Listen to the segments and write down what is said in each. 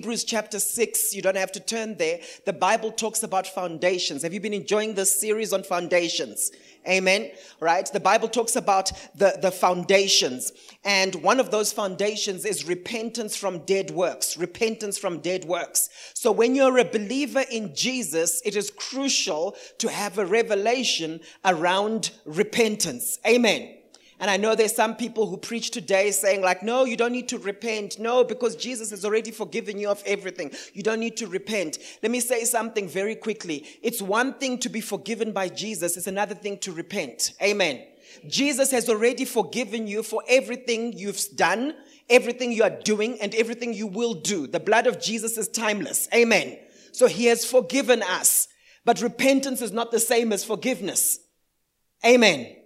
Hebrews chapter 6, you don't have to turn there. The Bible talks about foundations. Have you been enjoying this series on foundations? Amen. Right? The Bible talks about the, the foundations. And one of those foundations is repentance from dead works. Repentance from dead works. So when you're a believer in Jesus, it is crucial to have a revelation around repentance. Amen. And I know there's some people who preach today saying, like, no, you don't need to repent. No, because Jesus has already forgiven you of everything. You don't need to repent. Let me say something very quickly. It's one thing to be forgiven by Jesus, it's another thing to repent. Amen. Jesus has already forgiven you for everything you've done, everything you are doing, and everything you will do. The blood of Jesus is timeless. Amen. So he has forgiven us. But repentance is not the same as forgiveness. Amen.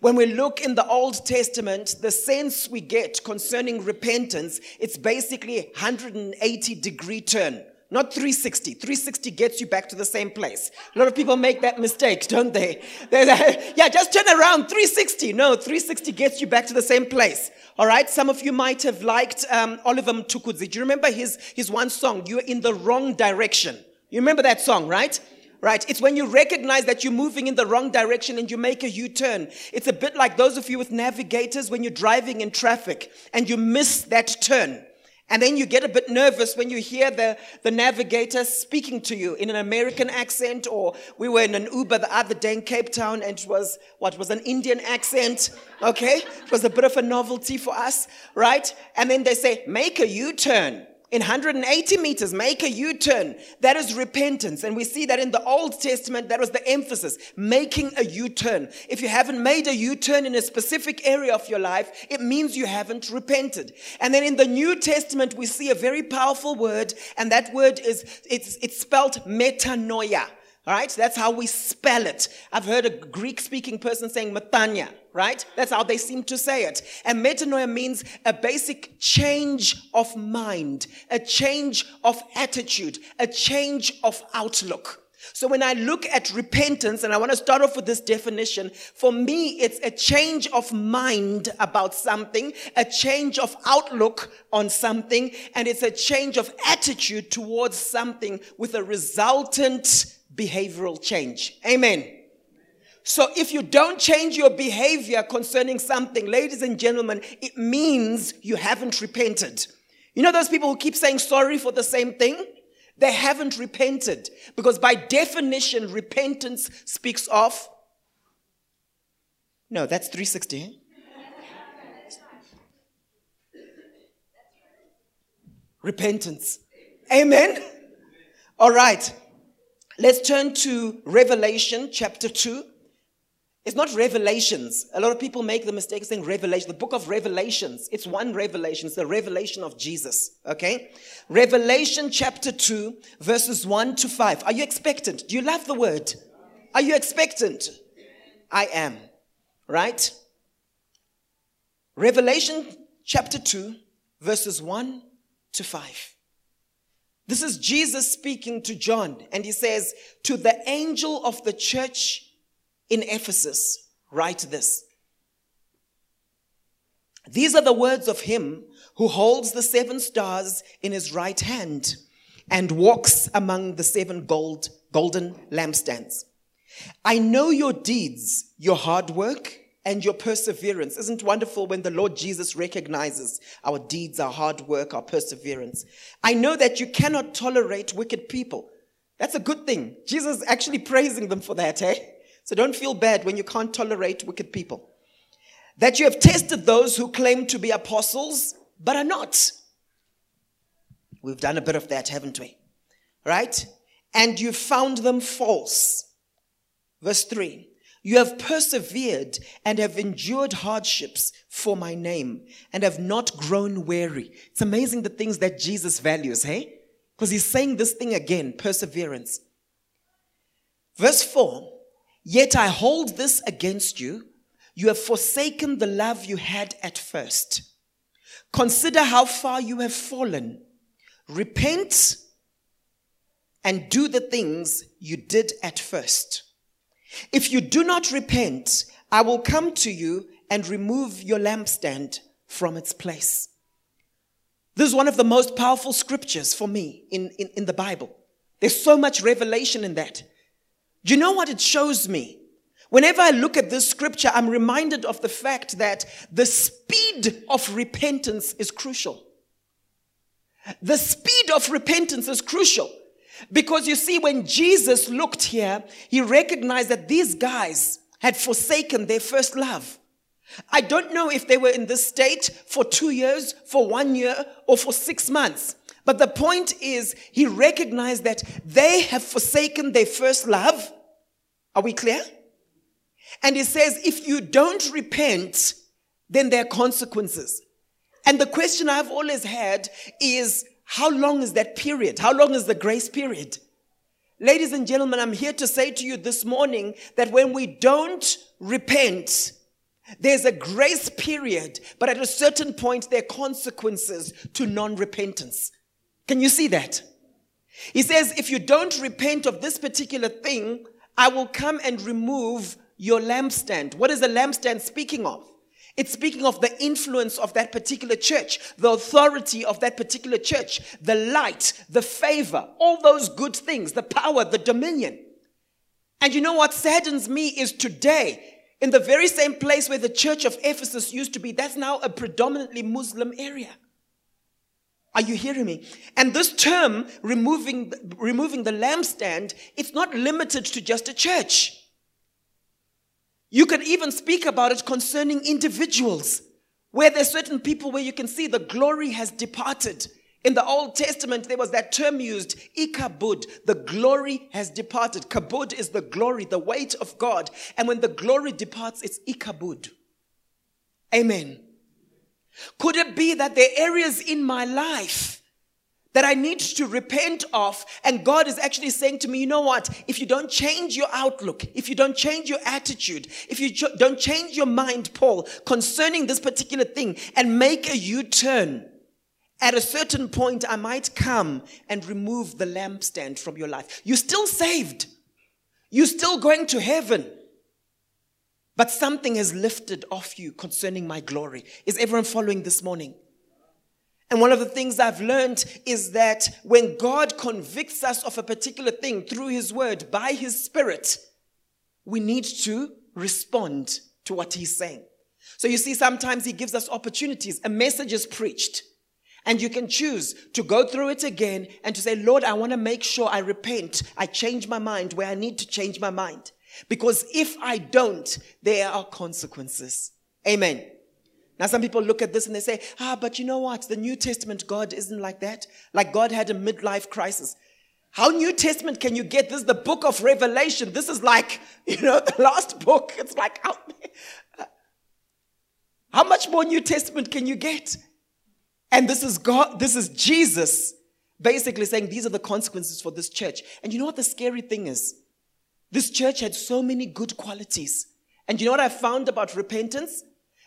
When we look in the Old Testament, the sense we get concerning repentance, it's basically 180 degree turn. Not 360. 360 gets you back to the same place. A lot of people make that mistake, don't they? Like, yeah, just turn around. 360. No, 360 gets you back to the same place. All right. Some of you might have liked um, Oliver Mtukudzi. Do you remember his, his one song? You're in the wrong direction. You remember that song, right? Right? It's when you recognize that you're moving in the wrong direction and you make a U turn. It's a bit like those of you with navigators when you're driving in traffic and you miss that turn. And then you get a bit nervous when you hear the, the navigator speaking to you in an American accent, or we were in an Uber the other day in Cape Town and it was, what, was an Indian accent, okay? It was a bit of a novelty for us, right? And then they say, make a U-turn in 180 meters, make a U turn. That is repentance. And we see that in the Old Testament, that was the emphasis making a U turn. If you haven't made a U turn in a specific area of your life, it means you haven't repented. And then in the New Testament, we see a very powerful word, and that word is it's, it's spelled metanoia. Right, that's how we spell it. I've heard a Greek speaking person saying metania, right? That's how they seem to say it. And metanoia means a basic change of mind, a change of attitude, a change of outlook. So when I look at repentance, and I want to start off with this definition, for me, it's a change of mind about something, a change of outlook on something, and it's a change of attitude towards something with a resultant behavioral change. Amen. So if you don't change your behavior concerning something, ladies and gentlemen, it means you haven't repented. You know those people who keep saying sorry for the same thing? They haven't repented because by definition, repentance speaks of. No, that's 360. Eh? Repentance. Amen. All right. Let's turn to Revelation chapter 2. It's not Revelations. A lot of people make the mistake of saying Revelation. The book of Revelations. It's one revelation. It's the revelation of Jesus. Okay? Revelation chapter 2, verses 1 to 5. Are you expectant? Do you love the word? Are you expectant? I am. Right? Revelation chapter 2, verses 1 to 5. This is Jesus speaking to John, and he says, To the angel of the church in Ephesus, write this. These are the words of him who holds the seven stars in his right hand and walks among the seven gold, golden lampstands. I know your deeds, your hard work, and your perseverance. Isn't wonderful when the Lord Jesus recognizes our deeds, our hard work, our perseverance? I know that you cannot tolerate wicked people. That's a good thing. Jesus is actually praising them for that, eh? So don't feel bad when you can't tolerate wicked people. That you have tested those who claim to be apostles, but are not. We've done a bit of that, haven't we? Right? And you found them false. Verse 3 you have persevered and have endured hardships for my name and have not grown weary. It's amazing the things that Jesus values, hey? Because he's saying this thing again perseverance. Verse 4 Yet I hold this against you. You have forsaken the love you had at first. Consider how far you have fallen. Repent and do the things you did at first. If you do not repent, I will come to you and remove your lampstand from its place. This is one of the most powerful scriptures for me in, in, in the Bible. There's so much revelation in that. Do you know what it shows me? Whenever I look at this scripture, I'm reminded of the fact that the speed of repentance is crucial. The speed of repentance is crucial. Because you see, when Jesus looked here, he recognized that these guys had forsaken their first love. I don't know if they were in this state for two years, for one year, or for six months. But the point is, he recognized that they have forsaken their first love. Are we clear? And he says, if you don't repent, then there are consequences. And the question I've always had is, how long is that period? How long is the grace period? Ladies and gentlemen, I'm here to say to you this morning that when we don't repent, there's a grace period, but at a certain point, there are consequences to non repentance. Can you see that? He says, if you don't repent of this particular thing, I will come and remove your lampstand. What is the lampstand speaking of? It's speaking of the influence of that particular church, the authority of that particular church, the light, the favor, all those good things, the power, the dominion. And you know what saddens me is today, in the very same place where the church of Ephesus used to be, that's now a predominantly Muslim area. Are you hearing me? And this term, removing, removing the lampstand, it's not limited to just a church. You can even speak about it concerning individuals, where there's certain people where you can see the glory has departed. In the Old Testament, there was that term used, ikabud, the glory has departed. Kabud is the glory, the weight of God. And when the glory departs, it's ikabud. Amen. Could it be that there are areas in my life that I need to repent of? And God is actually saying to me, you know what? If you don't change your outlook, if you don't change your attitude, if you don't change your mind, Paul, concerning this particular thing and make a U turn, at a certain point, I might come and remove the lampstand from your life. You're still saved. You're still going to heaven. But something has lifted off you concerning my glory. Is everyone following this morning? And one of the things I've learned is that when God convicts us of a particular thing through His Word, by His Spirit, we need to respond to what He's saying. So you see, sometimes He gives us opportunities. A message is preached. And you can choose to go through it again and to say, Lord, I want to make sure I repent. I change my mind where I need to change my mind. Because if I don't, there are consequences. Amen. Now, some people look at this and they say, ah, but you know what? The New Testament God isn't like that. Like God had a midlife crisis. How New Testament can you get? This is the book of Revelation. This is like, you know, the last book. It's like, how, how much more New Testament can you get? And this is God, this is Jesus basically saying these are the consequences for this church. And you know what the scary thing is? This church had so many good qualities. And you know what I found about repentance?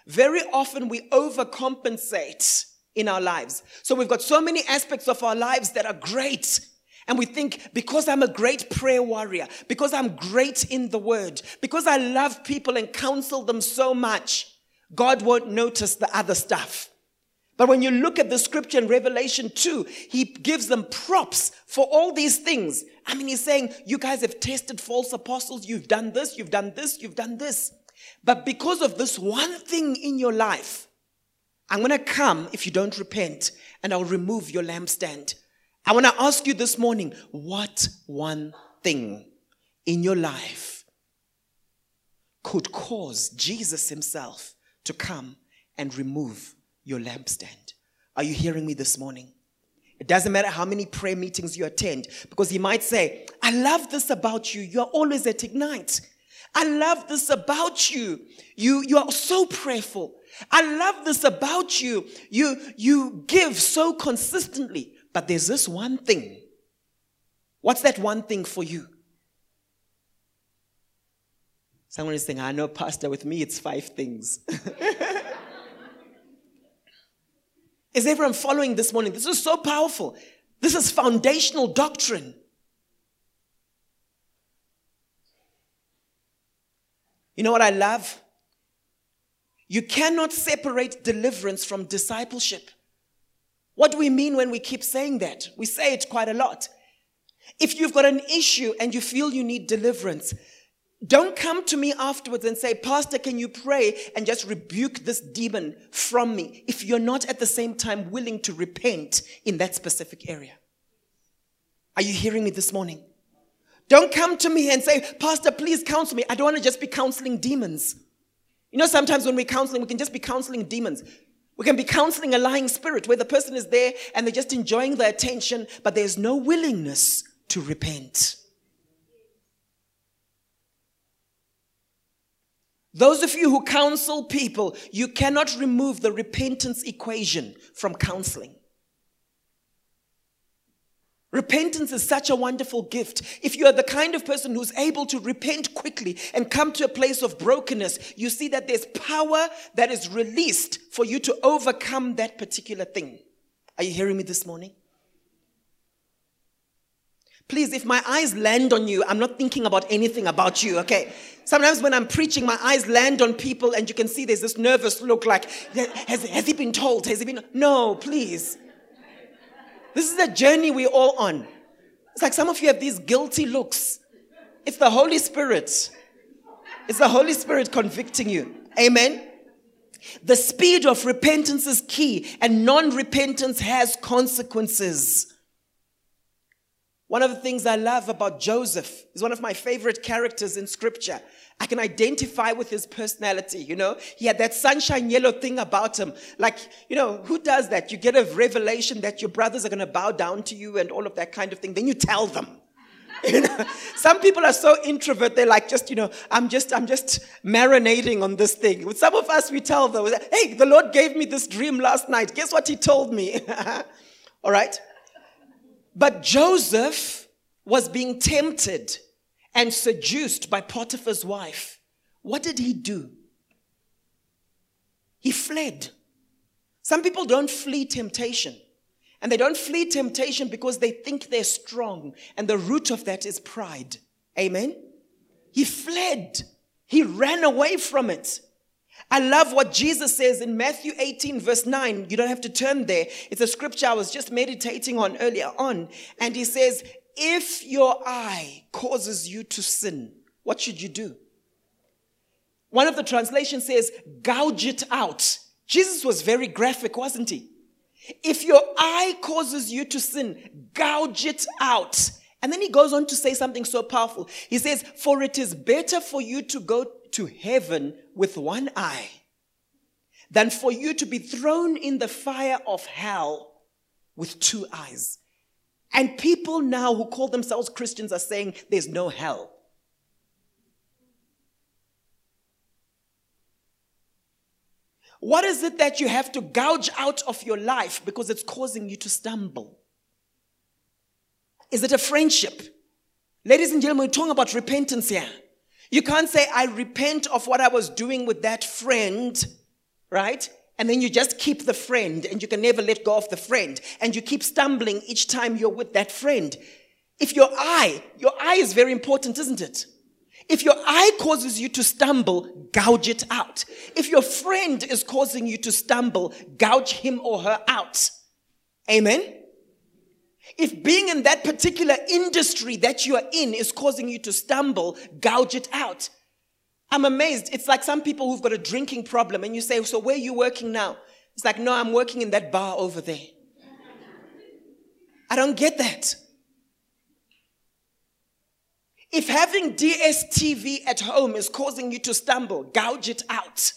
Very often we overcompensate in our lives. So we've got so many aspects of our lives that are great. And we think because I'm a great prayer warrior, because I'm great in the word, because I love people and counsel them so much, God won't notice the other stuff. But when you look at the scripture in Revelation 2, he gives them props for all these things. I mean, he's saying, You guys have tested false apostles. You've done this, you've done this, you've done this. But because of this one thing in your life, I'm going to come if you don't repent and I'll remove your lampstand. I want to ask you this morning what one thing in your life could cause Jesus himself to come and remove your lampstand. Are you hearing me this morning? It doesn't matter how many prayer meetings you attend, because he might say, I love this about you. You're always at Ignite. I love this about you. You, you are so prayerful. I love this about you. You, you give so consistently. But there's this one thing. What's that one thing for you? Someone is saying, I know, Pastor, with me it's five things. Is everyone following this morning? This is so powerful. This is foundational doctrine. You know what I love? You cannot separate deliverance from discipleship. What do we mean when we keep saying that? We say it quite a lot. If you've got an issue and you feel you need deliverance, don't come to me afterwards and say, Pastor, can you pray and just rebuke this demon from me if you're not at the same time willing to repent in that specific area. Are you hearing me this morning? Don't come to me and say, Pastor, please counsel me. I don't want to just be counseling demons. You know, sometimes when we're counseling, we can just be counseling demons. We can be counseling a lying spirit where the person is there and they're just enjoying the attention, but there's no willingness to repent. Those of you who counsel people, you cannot remove the repentance equation from counseling. Repentance is such a wonderful gift. If you are the kind of person who's able to repent quickly and come to a place of brokenness, you see that there's power that is released for you to overcome that particular thing. Are you hearing me this morning? Please, if my eyes land on you, I'm not thinking about anything about you, okay? Sometimes when I'm preaching, my eyes land on people and you can see there's this nervous look like, has, has he been told? Has he been? No, please. This is the journey we're all on. It's like some of you have these guilty looks. It's the Holy Spirit. It's the Holy Spirit convicting you. Amen. The speed of repentance is key, and non repentance has consequences. One of the things I love about Joseph is one of my favorite characters in scripture. I can identify with his personality, you know? He had that sunshine yellow thing about him. Like, you know, who does that? You get a revelation that your brothers are going to bow down to you and all of that kind of thing. Then you tell them. You know, some people are so introvert. They're like, just you know, I'm just, I'm just marinating on this thing. With some of us, we tell them, "Hey, the Lord gave me this dream last night. Guess what He told me?" All right. But Joseph was being tempted and seduced by Potiphar's wife. What did he do? He fled. Some people don't flee temptation. And they don't flee temptation because they think they're strong. And the root of that is pride. Amen? He fled. He ran away from it. I love what Jesus says in Matthew 18, verse 9. You don't have to turn there. It's a scripture I was just meditating on earlier on. And he says, If your eye causes you to sin, what should you do? One of the translations says, Gouge it out. Jesus was very graphic, wasn't he? If your eye causes you to sin, gouge it out. And then he goes on to say something so powerful. He says, For it is better for you to go to heaven with one eye than for you to be thrown in the fire of hell with two eyes. And people now who call themselves Christians are saying there's no hell. What is it that you have to gouge out of your life because it's causing you to stumble? Is it a friendship? Ladies and gentlemen, we're talking about repentance here. You can't say, I repent of what I was doing with that friend, right? And then you just keep the friend and you can never let go of the friend. And you keep stumbling each time you're with that friend. If your eye, your eye is very important, isn't it? If your eye causes you to stumble, gouge it out. If your friend is causing you to stumble, gouge him or her out. Amen? If being in that particular industry that you are in is causing you to stumble, gouge it out. I'm amazed. It's like some people who've got a drinking problem and you say, So where are you working now? It's like, No, I'm working in that bar over there. I don't get that. If having DSTV at home is causing you to stumble, gouge it out.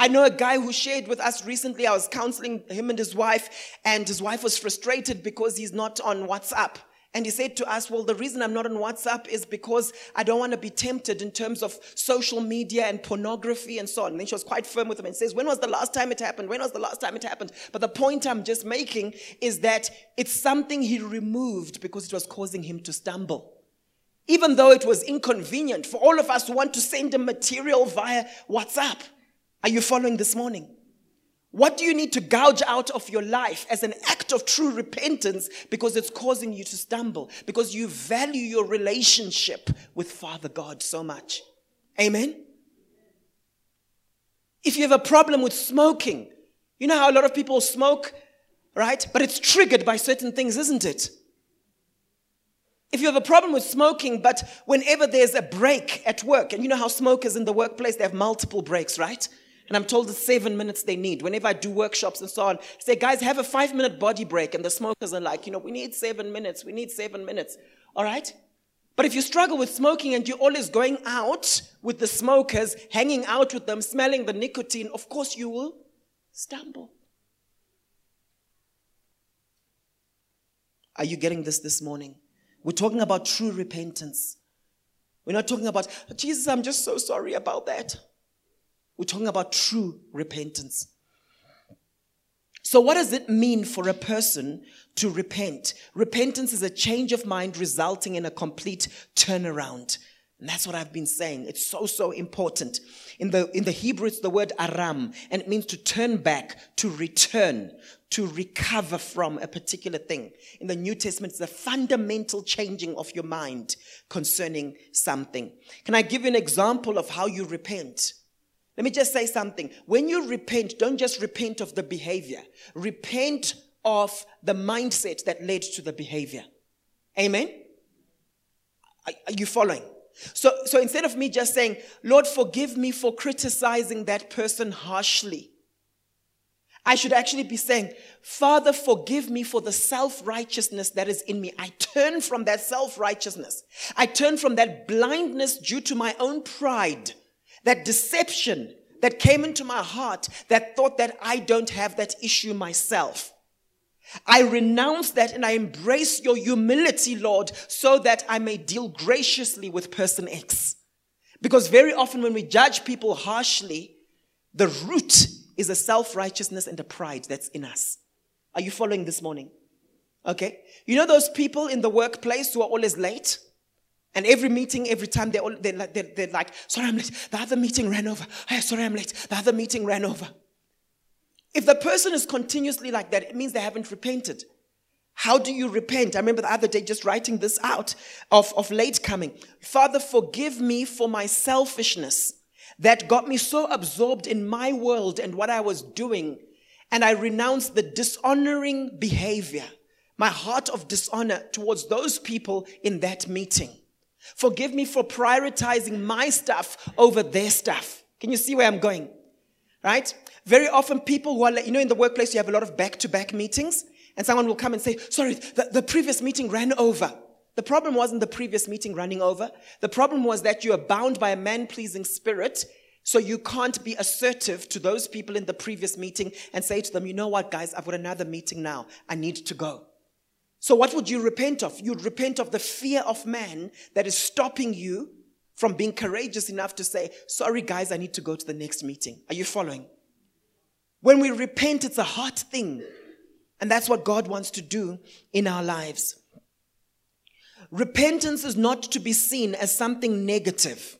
I know a guy who shared with us recently. I was counseling him and his wife, and his wife was frustrated because he's not on WhatsApp. And he said to us, Well, the reason I'm not on WhatsApp is because I don't want to be tempted in terms of social media and pornography and so on. And then she was quite firm with him and says, When was the last time it happened? When was the last time it happened? But the point I'm just making is that it's something he removed because it was causing him to stumble. Even though it was inconvenient for all of us who want to send him material via WhatsApp. Are you following this morning? What do you need to gouge out of your life as an act of true repentance because it's causing you to stumble? Because you value your relationship with Father God so much. Amen? If you have a problem with smoking, you know how a lot of people smoke right? But it's triggered by certain things, isn't it? If you have a problem with smoking, but whenever there's a break at work, and you know how smokers in the workplace, they have multiple breaks, right? And I'm told the seven minutes they need. Whenever I do workshops and so on, I say, guys, have a five minute body break. And the smokers are like, you know, we need seven minutes. We need seven minutes. All right? But if you struggle with smoking and you're always going out with the smokers, hanging out with them, smelling the nicotine, of course you will stumble. Are you getting this this morning? We're talking about true repentance. We're not talking about, Jesus, I'm just so sorry about that. We're talking about true repentance. So, what does it mean for a person to repent? Repentance is a change of mind resulting in a complete turnaround. And that's what I've been saying. It's so, so important. In the, in the Hebrew, it's the word aram, and it means to turn back, to return, to recover from a particular thing. In the New Testament, it's a fundamental changing of your mind concerning something. Can I give you an example of how you repent? Let me just say something. When you repent, don't just repent of the behavior, repent of the mindset that led to the behavior. Amen? Are, are you following? So, so instead of me just saying, Lord, forgive me for criticizing that person harshly, I should actually be saying, Father, forgive me for the self righteousness that is in me. I turn from that self righteousness. I turn from that blindness due to my own pride, that deception that came into my heart that thought that I don't have that issue myself. I renounce that and I embrace your humility, Lord, so that I may deal graciously with person X. Because very often when we judge people harshly, the root is a self righteousness and a pride that's in us. Are you following this morning? Okay. You know those people in the workplace who are always late? And every meeting, every time they're, all, they're, they're, they're like, sorry, I'm late. The other meeting ran over. Oh, hey, sorry, I'm late. The other meeting ran over. If the person is continuously like that, it means they haven't repented. How do you repent? I remember the other day just writing this out of, of late coming. Father, forgive me for my selfishness that got me so absorbed in my world and what I was doing. And I renounced the dishonoring behavior, my heart of dishonor towards those people in that meeting. Forgive me for prioritizing my stuff over their stuff. Can you see where I'm going? Right? Very often, people who are, you know, in the workplace, you have a lot of back to back meetings, and someone will come and say, Sorry, the, the previous meeting ran over. The problem wasn't the previous meeting running over. The problem was that you are bound by a man pleasing spirit. So you can't be assertive to those people in the previous meeting and say to them, you know what, guys, I've got another meeting now. I need to go. So what would you repent of? You'd repent of the fear of man that is stopping you from being courageous enough to say, sorry, guys, I need to go to the next meeting. Are you following? When we repent, it's a hard thing. And that's what God wants to do in our lives. Repentance is not to be seen as something negative,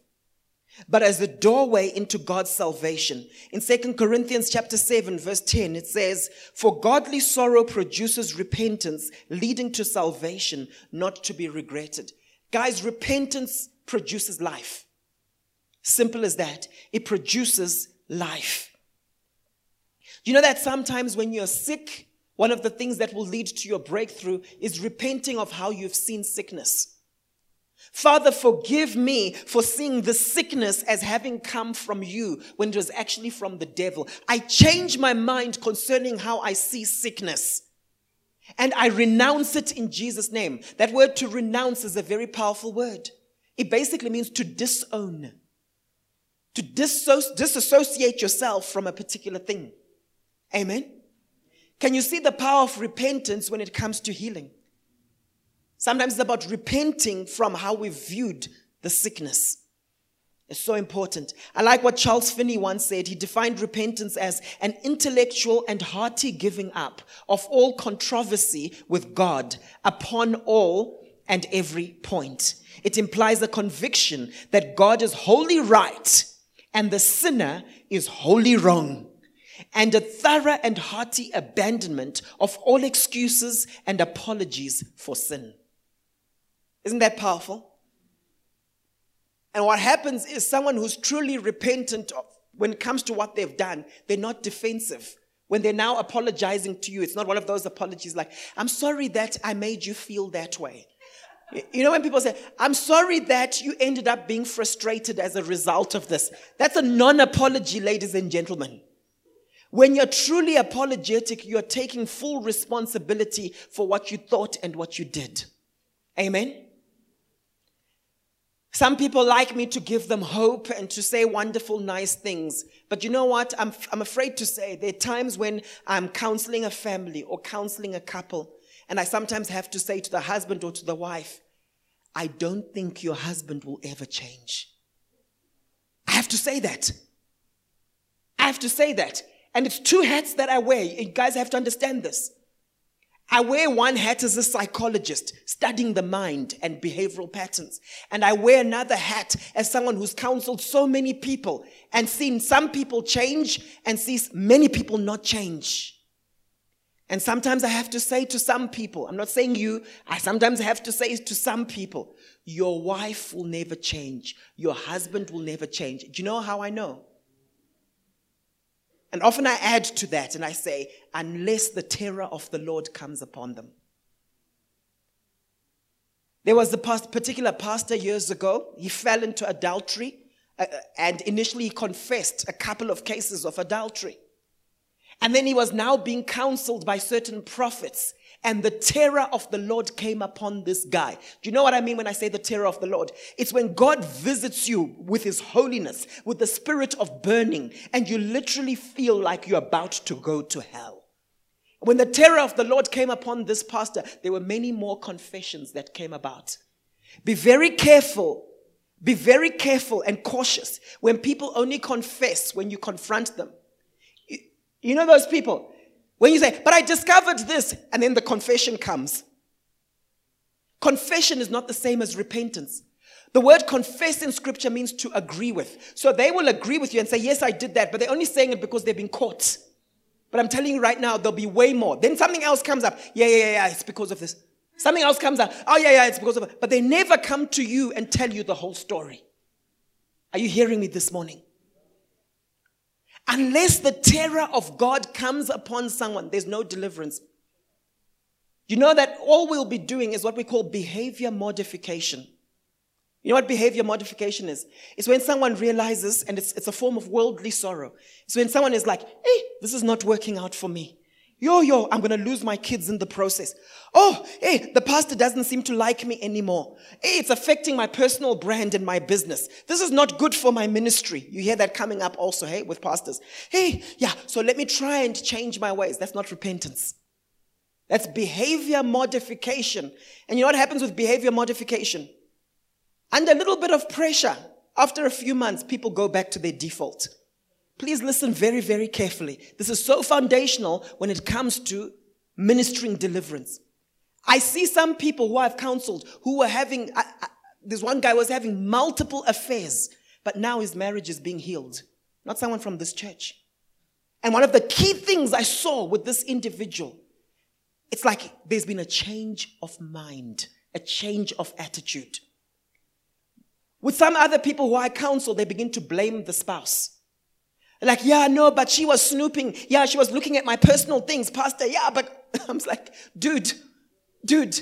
but as the doorway into God's salvation. In 2 Corinthians chapter 7 verse 10, it says, For godly sorrow produces repentance, leading to salvation, not to be regretted. Guys, repentance produces life. Simple as that. It produces life. You know that sometimes when you're sick, one of the things that will lead to your breakthrough is repenting of how you've seen sickness. Father, forgive me for seeing the sickness as having come from you when it was actually from the devil. I change my mind concerning how I see sickness. And I renounce it in Jesus' name. That word to renounce is a very powerful word. It basically means to disown, to disassociate yourself from a particular thing. Amen. Can you see the power of repentance when it comes to healing? Sometimes it's about repenting from how we viewed the sickness. It's so important. I like what Charles Finney once said. He defined repentance as an intellectual and hearty giving up of all controversy with God upon all and every point. It implies a conviction that God is wholly right and the sinner is wholly wrong and a thorough and hearty abandonment of all excuses and apologies for sin. Isn't that powerful? And what happens is someone who's truly repentant of, when it comes to what they've done, they're not defensive when they're now apologizing to you, it's not one of those apologies like, I'm sorry that I made you feel that way. You know, when people say, I'm sorry that you ended up being frustrated as a result of this, that's a non apology, ladies and gentlemen. When you're truly apologetic, you're taking full responsibility for what you thought and what you did. Amen. Some people like me to give them hope and to say wonderful, nice things. But you know what? I'm, I'm afraid to say there are times when I'm counseling a family or counseling a couple, and I sometimes have to say to the husband or to the wife, I don't think your husband will ever change. I have to say that. I have to say that. And it's two hats that I wear. You guys have to understand this. I wear one hat as a psychologist, studying the mind and behavioral patterns. And I wear another hat as someone who's counseled so many people and seen some people change and sees many people not change. And sometimes I have to say to some people, I'm not saying you, I sometimes have to say to some people, your wife will never change. Your husband will never change. Do you know how I know? And often I add to that and I say, unless the terror of the Lord comes upon them. There was a particular pastor years ago, he fell into adultery uh, uh, and initially he confessed a couple of cases of adultery. And then he was now being counseled by certain prophets and the terror of the Lord came upon this guy. Do you know what I mean when I say the terror of the Lord? It's when God visits you with his holiness, with the spirit of burning, and you literally feel like you're about to go to hell. When the terror of the Lord came upon this pastor, there were many more confessions that came about. Be very careful. Be very careful and cautious when people only confess when you confront them. You know those people? When you say, but I discovered this, and then the confession comes. Confession is not the same as repentance. The word confess in scripture means to agree with. So they will agree with you and say, Yes, I did that, but they're only saying it because they've been caught. But I'm telling you right now, there'll be way more. Then something else comes up. Yeah, yeah, yeah, yeah, it's because of this. Something else comes up. Oh, yeah, yeah, it's because of it. But they never come to you and tell you the whole story. Are you hearing me this morning? Unless the terror of God comes upon someone, there's no deliverance. You know that all we'll be doing is what we call behavior modification. You know what behavior modification is? It's when someone realizes, and it's, it's a form of worldly sorrow. It's when someone is like, hey, this is not working out for me. Yo, yo, I'm going to lose my kids in the process. Oh, hey, the pastor doesn't seem to like me anymore. Hey, it's affecting my personal brand and my business. This is not good for my ministry. You hear that coming up also, hey, with pastors. Hey, yeah, so let me try and change my ways. That's not repentance. That's behavior modification. And you know what happens with behavior modification? Under a little bit of pressure, after a few months, people go back to their default. Please listen very, very carefully. This is so foundational when it comes to ministering deliverance. I see some people who I've counseled who were having, I, I, this one guy was having multiple affairs, but now his marriage is being healed. Not someone from this church. And one of the key things I saw with this individual, it's like there's been a change of mind, a change of attitude. With some other people who I counsel, they begin to blame the spouse. Like, yeah, no, but she was snooping. Yeah, she was looking at my personal things, Pastor. Yeah, but I'm like, dude, dude,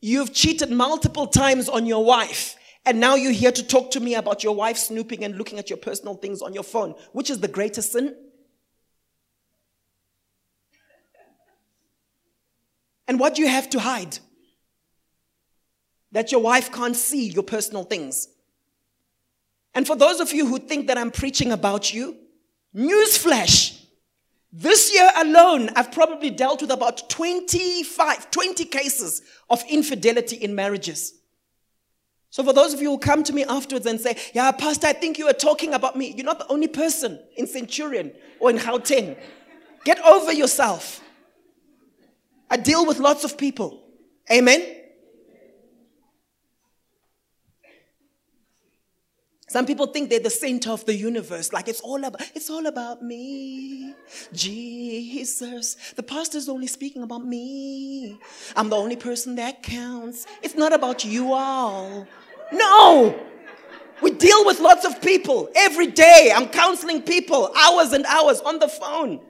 you've cheated multiple times on your wife. And now you're here to talk to me about your wife snooping and looking at your personal things on your phone. Which is the greatest sin? And what do you have to hide? That your wife can't see your personal things. And for those of you who think that I'm preaching about you, Newsflash. This year alone, I've probably dealt with about 25, 20 cases of infidelity in marriages. So for those of you who come to me afterwards and say, yeah, pastor, I think you were talking about me. You're not the only person in Centurion or in Gauteng. Get over yourself. I deal with lots of people. Amen. Some people think they're the center of the universe, like it's all about it's all about me. Jesus. The pastor's only speaking about me. I'm the only person that counts. It's not about you all. No. We deal with lots of people every day. I'm counseling people hours and hours on the phone.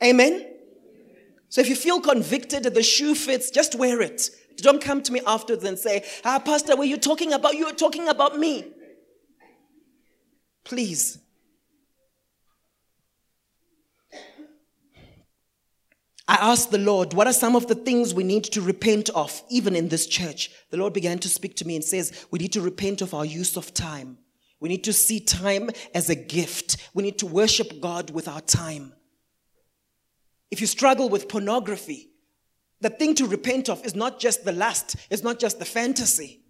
Amen? So if you feel convicted that the shoe fits, just wear it. Don't come to me afterwards and say, Ah, Pastor, were you talking about? You were talking about me. Please. I asked the Lord, what are some of the things we need to repent of, even in this church? The Lord began to speak to me and says, we need to repent of our use of time. We need to see time as a gift. We need to worship God with our time. If you struggle with pornography, the thing to repent of is not just the lust, it's not just the fantasy,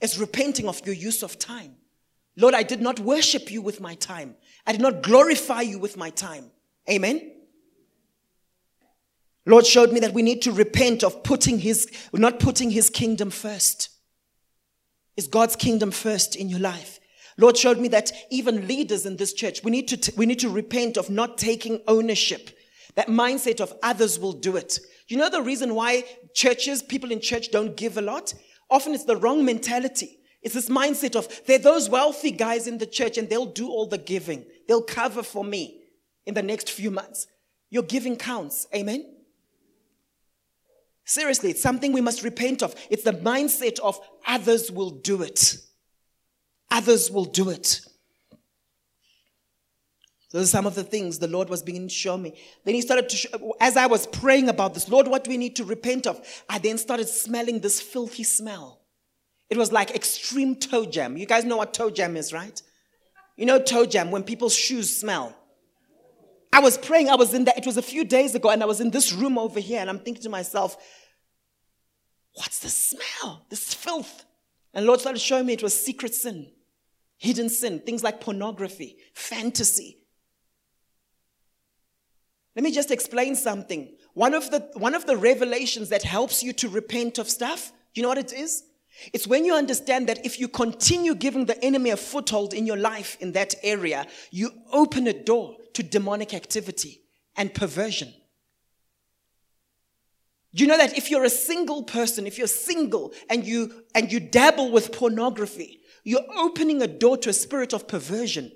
it's repenting of your use of time. Lord, I did not worship you with my time, I did not glorify you with my time. Amen. Lord showed me that we need to repent of putting his, not putting his kingdom first. Is God's kingdom first in your life? Lord showed me that even leaders in this church, we need to, t- we need to repent of not taking ownership. That mindset of others will do it. You know the reason why churches, people in church don't give a lot? Often it's the wrong mentality. It's this mindset of they're those wealthy guys in the church and they'll do all the giving. They'll cover for me in the next few months. Your giving counts. Amen. Seriously, it's something we must repent of. It's the mindset of others will do it. Others will do it. Those are some of the things the Lord was beginning to show me. Then He started to, show, as I was praying about this, Lord, what do we need to repent of? I then started smelling this filthy smell. It was like extreme toe jam. You guys know what toe jam is, right? You know toe jam when people's shoes smell. I was praying, I was in that, it was a few days ago, and I was in this room over here, and I'm thinking to myself, what's the smell? This filth. And Lord started showing me it was secret sin, hidden sin, things like pornography, fantasy. Let me just explain something. One of the, one of the revelations that helps you to repent of stuff, you know what it is? It's when you understand that if you continue giving the enemy a foothold in your life in that area, you open a door to demonic activity and perversion. You know that if you're a single person, if you're single and you and you dabble with pornography, you're opening a door to a spirit of perversion.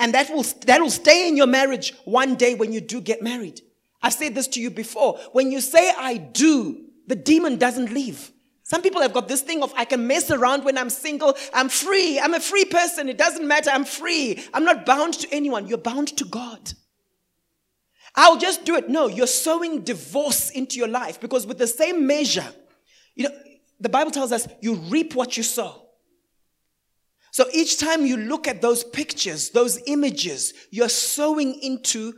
And that will that will stay in your marriage one day when you do get married. I've said this to you before. When you say I do, the demon doesn't leave. Some people have got this thing of I can mess around when I'm single. I'm free. I'm a free person. It doesn't matter. I'm free. I'm not bound to anyone. You're bound to God. I'll just do it. No, you're sowing divorce into your life because with the same measure, you know, the Bible tells us you reap what you sow. So each time you look at those pictures, those images, you're sowing into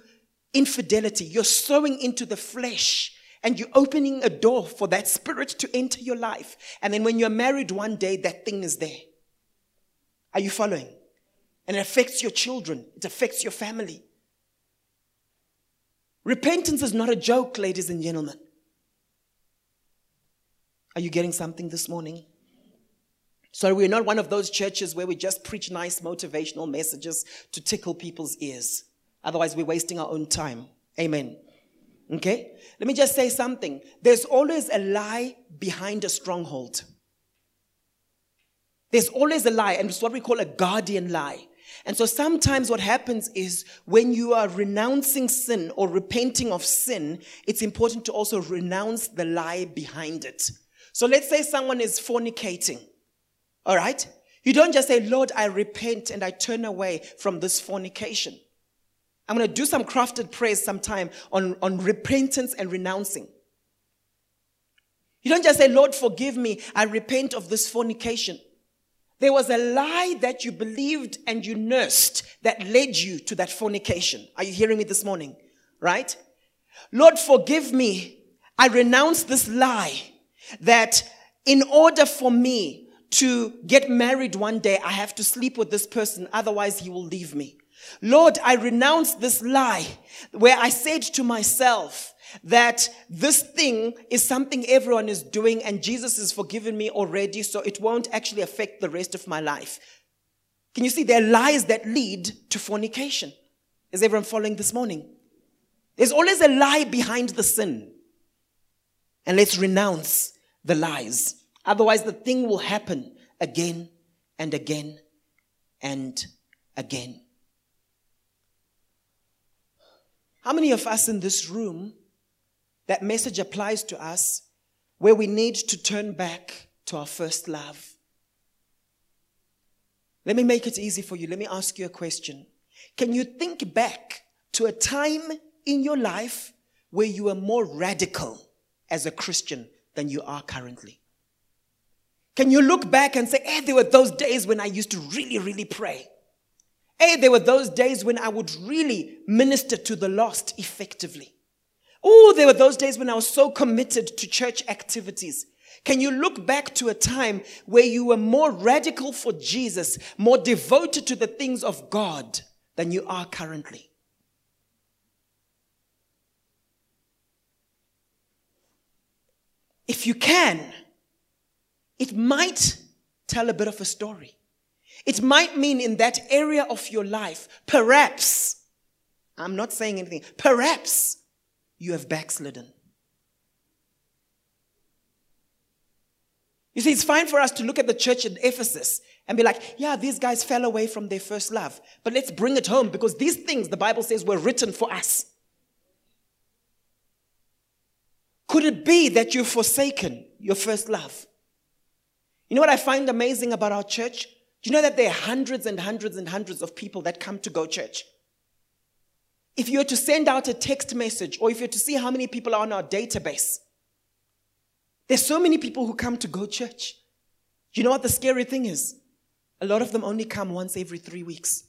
infidelity. You're sowing into the flesh and you're opening a door for that spirit to enter your life. And then when you're married one day, that thing is there. Are you following? And it affects your children, it affects your family. Repentance is not a joke, ladies and gentlemen. Are you getting something this morning? So we're not one of those churches where we just preach nice motivational messages to tickle people's ears. Otherwise, we're wasting our own time. Amen. Okay? Let me just say something. There's always a lie behind a stronghold. There's always a lie, and it's what we call a guardian lie. And so sometimes what happens is when you are renouncing sin or repenting of sin, it's important to also renounce the lie behind it. So let's say someone is fornicating. All right? You don't just say, Lord, I repent and I turn away from this fornication. I'm going to do some crafted prayers sometime on, on repentance and renouncing. You don't just say, Lord, forgive me. I repent of this fornication. There was a lie that you believed and you nursed that led you to that fornication. Are you hearing me this morning? Right? Lord, forgive me. I renounce this lie that in order for me to get married one day, I have to sleep with this person, otherwise, he will leave me. Lord, I renounce this lie where I said to myself that this thing is something everyone is doing and Jesus has forgiven me already, so it won't actually affect the rest of my life. Can you see? There are lies that lead to fornication. Is everyone following this morning? There's always a lie behind the sin. And let's renounce the lies. Otherwise, the thing will happen again and again and again. How many of us in this room, that message applies to us where we need to turn back to our first love? Let me make it easy for you. Let me ask you a question. Can you think back to a time in your life where you were more radical as a Christian than you are currently? Can you look back and say, hey, there were those days when I used to really, really pray? Hey, there were those days when I would really minister to the lost effectively. Oh, there were those days when I was so committed to church activities. Can you look back to a time where you were more radical for Jesus, more devoted to the things of God than you are currently? If you can, it might tell a bit of a story. It might mean in that area of your life, perhaps, I'm not saying anything, perhaps you have backslidden. You see, it's fine for us to look at the church in Ephesus and be like, yeah, these guys fell away from their first love. But let's bring it home because these things, the Bible says, were written for us. Could it be that you've forsaken your first love? You know what I find amazing about our church? Do you know that there are hundreds and hundreds and hundreds of people that come to go church? If you were to send out a text message or if you were to see how many people are on our database, there's so many people who come to go church. You know what the scary thing is? A lot of them only come once every three weeks.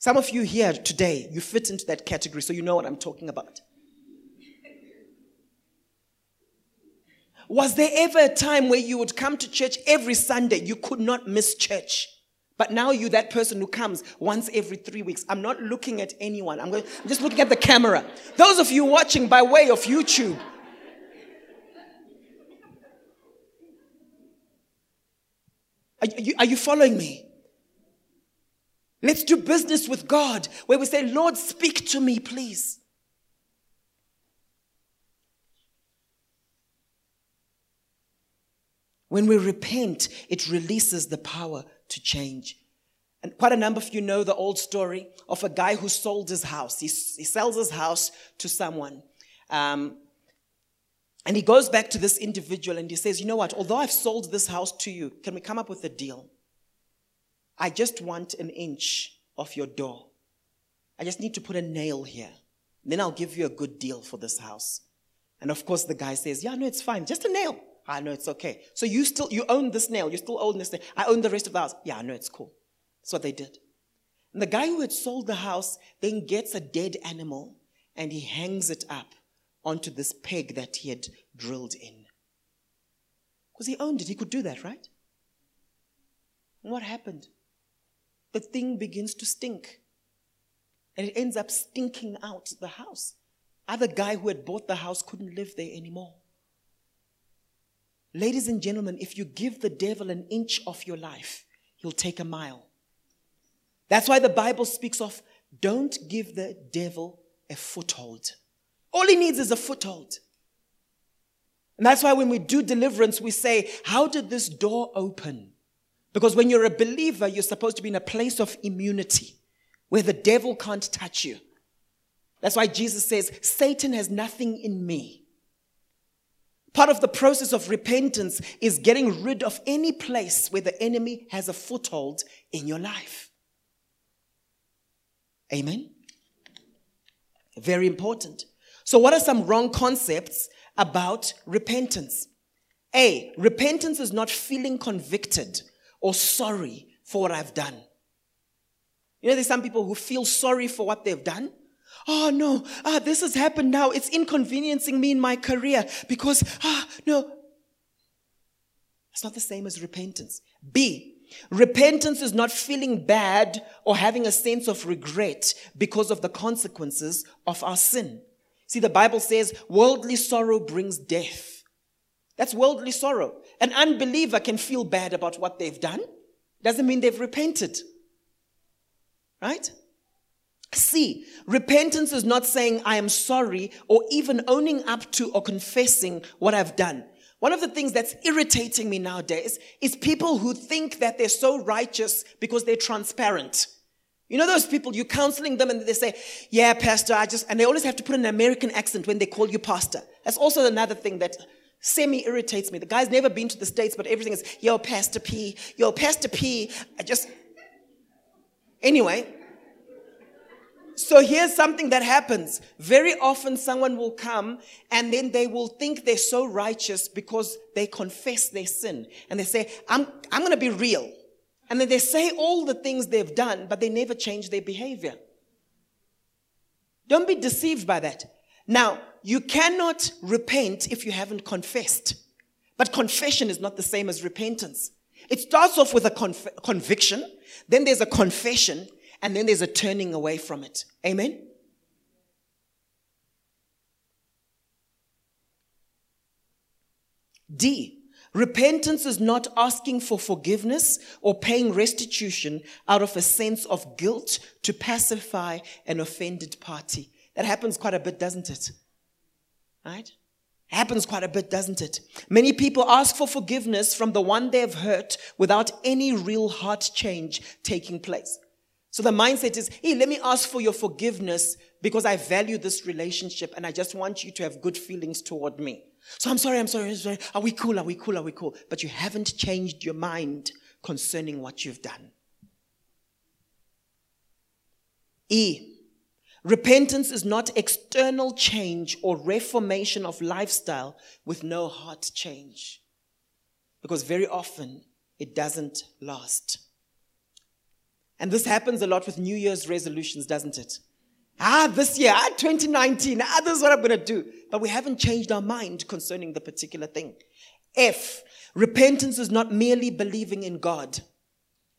Some of you here today, you fit into that category, so you know what I'm talking about. Was there ever a time where you would come to church every Sunday? You could not miss church. But now you're that person who comes once every three weeks. I'm not looking at anyone. I'm, going, I'm just looking at the camera. Those of you watching by way of YouTube, Are you, are you following me? Let's do business with God where we say, Lord, speak to me, please. When we repent, it releases the power to change. And quite a number of you know the old story of a guy who sold his house. He, he sells his house to someone. Um, and he goes back to this individual and he says, You know what? Although I've sold this house to you, can we come up with a deal? I just want an inch of your door. I just need to put a nail here. Then I'll give you a good deal for this house. And of course, the guy says, Yeah, no, it's fine. Just a nail. I know it's okay. So you still you own this nail. You still own this nail. I own the rest of the house. Yeah, I know it's cool. That's what they did. And the guy who had sold the house then gets a dead animal and he hangs it up onto this peg that he had drilled in. Because he owned it, he could do that, right? And what happened? The thing begins to stink. And it ends up stinking out the house. Other guy who had bought the house couldn't live there anymore. Ladies and gentlemen, if you give the devil an inch of your life, he'll take a mile. That's why the Bible speaks of don't give the devil a foothold. All he needs is a foothold. And that's why when we do deliverance, we say, How did this door open? Because when you're a believer, you're supposed to be in a place of immunity where the devil can't touch you. That's why Jesus says, Satan has nothing in me. Part of the process of repentance is getting rid of any place where the enemy has a foothold in your life. Amen? Very important. So, what are some wrong concepts about repentance? A, repentance is not feeling convicted or sorry for what I've done. You know, there's some people who feel sorry for what they've done. Oh no, ah, this has happened now. It's inconveniencing me in my career because, ah, no. It's not the same as repentance. B, repentance is not feeling bad or having a sense of regret because of the consequences of our sin. See, the Bible says worldly sorrow brings death. That's worldly sorrow. An unbeliever can feel bad about what they've done. Doesn't mean they've repented. Right? See, repentance is not saying I am sorry or even owning up to or confessing what I've done. One of the things that's irritating me nowadays is people who think that they're so righteous because they're transparent. You know those people, you're counseling them and they say, Yeah, Pastor, I just, and they always have to put an American accent when they call you Pastor. That's also another thing that semi irritates me. The guy's never been to the States, but everything is, Yo, Pastor P, yo, Pastor P. I just, anyway. So here's something that happens. Very often someone will come and then they will think they're so righteous because they confess their sin. And they say, I'm, I'm going to be real. And then they say all the things they've done, but they never change their behavior. Don't be deceived by that. Now, you cannot repent if you haven't confessed. But confession is not the same as repentance. It starts off with a conf- conviction, then there's a confession, and then there's a turning away from it. Amen? D. Repentance is not asking for forgiveness or paying restitution out of a sense of guilt to pacify an offended party. That happens quite a bit, doesn't it? Right? Happens quite a bit, doesn't it? Many people ask for forgiveness from the one they have hurt without any real heart change taking place. So the mindset is, hey, let me ask for your forgiveness because I value this relationship and I just want you to have good feelings toward me. So I'm sorry, I'm sorry, I'm sorry. Are we cool? Are we cool? Are we cool? But you haven't changed your mind concerning what you've done. E. Repentance is not external change or reformation of lifestyle with no heart change. Because very often it doesn't last. And this happens a lot with New Year's resolutions, doesn't it? Ah, this year, ah, 2019, ah, this is what I'm going to do. But we haven't changed our mind concerning the particular thing. F, repentance is not merely believing in God.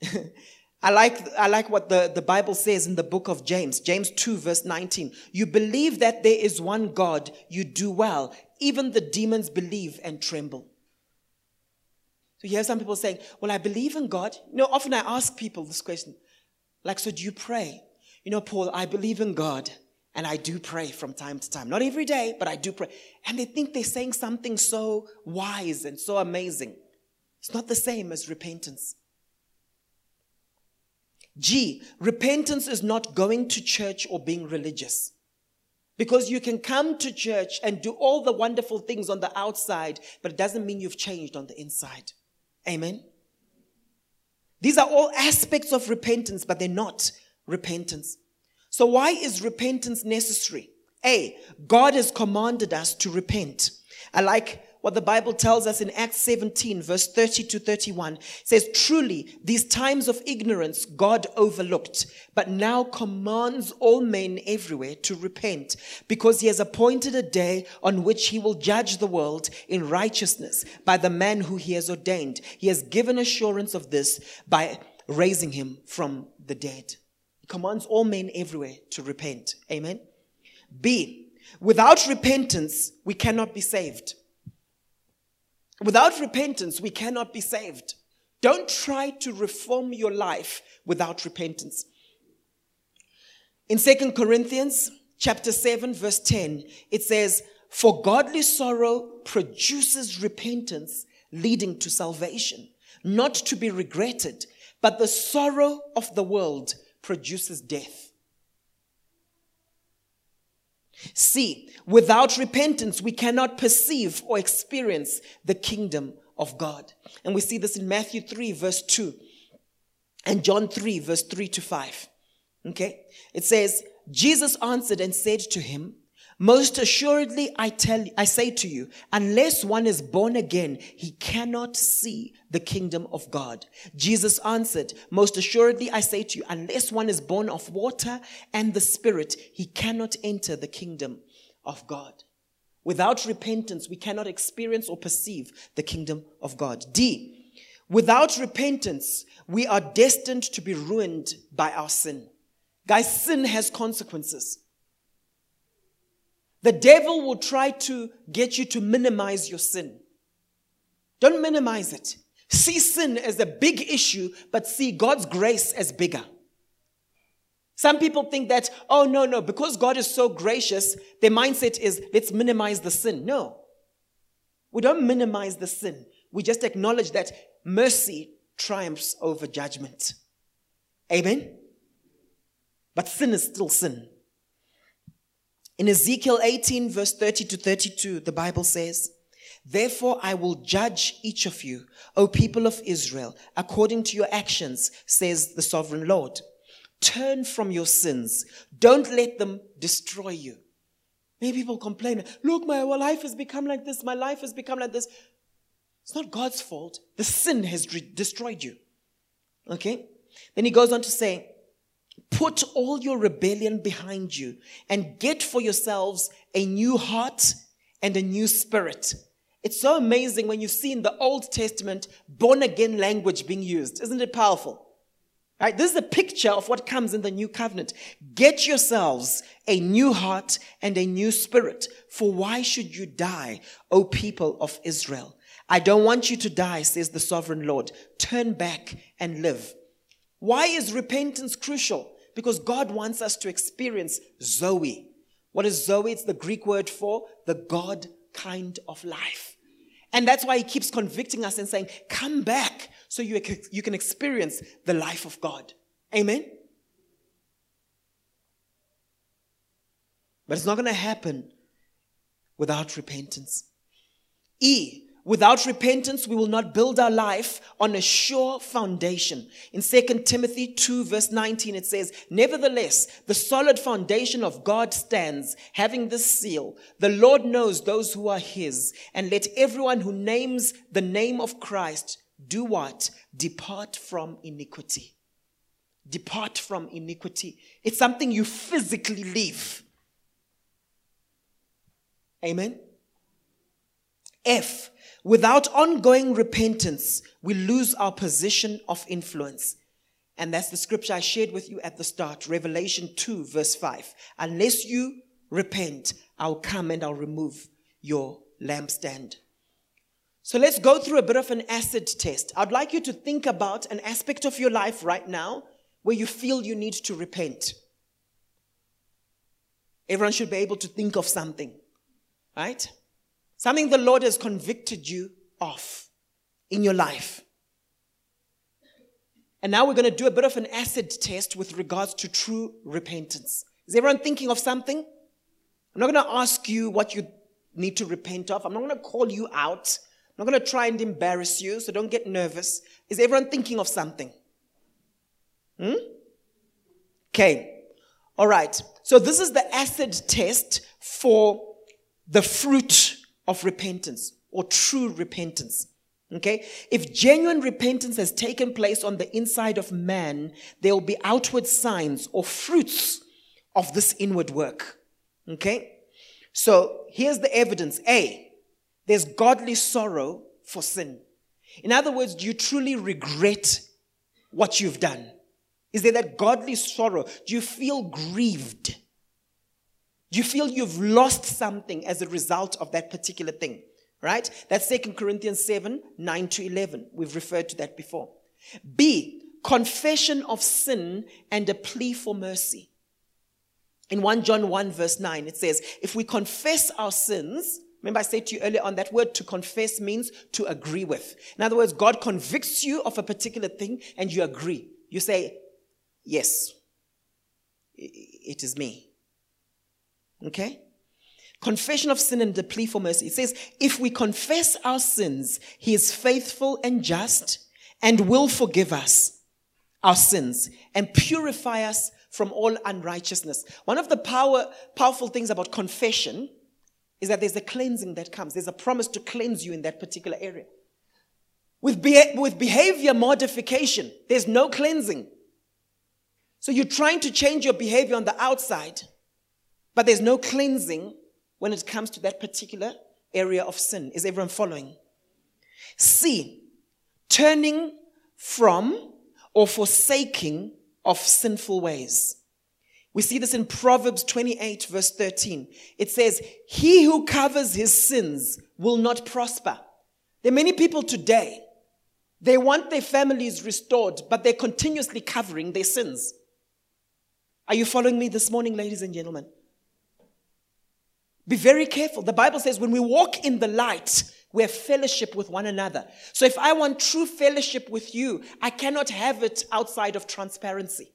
I like, I like what the, the Bible says in the book of James, James 2, verse 19. You believe that there is one God, you do well. Even the demons believe and tremble. So you have some people saying, Well, I believe in God. You know, often I ask people this question, like, so do you pray? You know, Paul, I believe in God and I do pray from time to time. Not every day, but I do pray. And they think they're saying something so wise and so amazing. It's not the same as repentance. G, repentance is not going to church or being religious. Because you can come to church and do all the wonderful things on the outside, but it doesn't mean you've changed on the inside. Amen. These are all aspects of repentance, but they're not repentance. So, why is repentance necessary? A, God has commanded us to repent. I like what the Bible tells us in Acts 17, verse 30 to 31. It says, Truly, these times of ignorance God overlooked, but now commands all men everywhere to repent, because he has appointed a day on which he will judge the world in righteousness by the man who he has ordained. He has given assurance of this by raising him from the dead. He commands all men everywhere to repent. Amen. B, without repentance, we cannot be saved. Without repentance, we cannot be saved. Don't try to reform your life without repentance. In Second Corinthians chapter 7 verse 10, it says, "For godly sorrow produces repentance leading to salvation, not to be regretted, but the sorrow of the world produces death." C, without repentance, we cannot perceive or experience the kingdom of God. And we see this in Matthew 3, verse 2, and John 3, verse 3 to 5. Okay? It says, Jesus answered and said to him, most assuredly, I tell, I say to you, unless one is born again, he cannot see the kingdom of God. Jesus answered, most assuredly, I say to you, unless one is born of water and the spirit, he cannot enter the kingdom of God. Without repentance, we cannot experience or perceive the kingdom of God. D, without repentance, we are destined to be ruined by our sin. Guys, sin has consequences. The devil will try to get you to minimize your sin. Don't minimize it. See sin as a big issue, but see God's grace as bigger. Some people think that, oh, no, no, because God is so gracious, their mindset is let's minimize the sin. No. We don't minimize the sin. We just acknowledge that mercy triumphs over judgment. Amen? But sin is still sin. In Ezekiel 18, verse 30 to 32, the Bible says, Therefore I will judge each of you, O people of Israel, according to your actions, says the sovereign Lord. Turn from your sins. Don't let them destroy you. Many people complain, look, my life has become like this, my life has become like this. It's not God's fault. The sin has re- destroyed you. Okay? Then he goes on to say, Put all your rebellion behind you and get for yourselves a new heart and a new spirit. It's so amazing when you see in the Old Testament born again language being used. Isn't it powerful? Right? This is a picture of what comes in the new covenant. Get yourselves a new heart and a new spirit. For why should you die, O people of Israel? I don't want you to die, says the sovereign Lord. Turn back and live. Why is repentance crucial? Because God wants us to experience Zoe. What is Zoe? It's the Greek word for the God kind of life. And that's why he keeps convicting us and saying, Come back so you, you can experience the life of God. Amen? But it's not going to happen without repentance. E, without repentance, we will not build our life on a sure foundation. In 2 Timothy 2, verse 19, it says, Nevertheless, the solid foundation of God stands, having this seal The Lord knows those who are his, and let everyone who names the name of Christ do what? Depart from iniquity. Depart from iniquity. It's something you physically leave. Amen. F. Without ongoing repentance, we lose our position of influence. And that's the scripture I shared with you at the start, Revelation 2, verse 5. Unless you repent, I'll come and I'll remove your lampstand. So let's go through a bit of an acid test. I'd like you to think about an aspect of your life right now where you feel you need to repent. Everyone should be able to think of something, right? Something the Lord has convicted you of in your life. And now we're going to do a bit of an acid test with regards to true repentance. Is everyone thinking of something? I'm not going to ask you what you need to repent of. I'm not going to call you out. I'm not going to try and embarrass you, so don't get nervous. Is everyone thinking of something? Hmm? Okay. All right. So this is the acid test for the fruit of repentance or true repentance. Okay? If genuine repentance has taken place on the inside of man, there will be outward signs or fruits of this inward work. Okay? So here's the evidence. A, there's godly sorrow for sin. In other words, do you truly regret what you've done? Is there that godly sorrow? Do you feel grieved? You feel you've lost something as a result of that particular thing? Right? That's 2 Corinthians 7 9 to 11. We've referred to that before. B, confession of sin and a plea for mercy. In 1 John 1, verse 9, it says, If we confess our sins, Remember, I said to you earlier on that word to confess means to agree with. In other words, God convicts you of a particular thing and you agree. You say, Yes, it is me. Okay? Confession of sin and the plea for mercy. It says, If we confess our sins, He is faithful and just and will forgive us our sins and purify us from all unrighteousness. One of the power, powerful things about confession is that there's a cleansing that comes. There's a promise to cleanse you in that particular area. With, be- with behavior modification, there's no cleansing. So you're trying to change your behavior on the outside, but there's no cleansing when it comes to that particular area of sin. Is everyone following? C, turning from or forsaking of sinful ways. We see this in Proverbs 28, verse 13. It says, He who covers his sins will not prosper. There are many people today, they want their families restored, but they're continuously covering their sins. Are you following me this morning, ladies and gentlemen? Be very careful. The Bible says when we walk in the light, we have fellowship with one another. So if I want true fellowship with you, I cannot have it outside of transparency.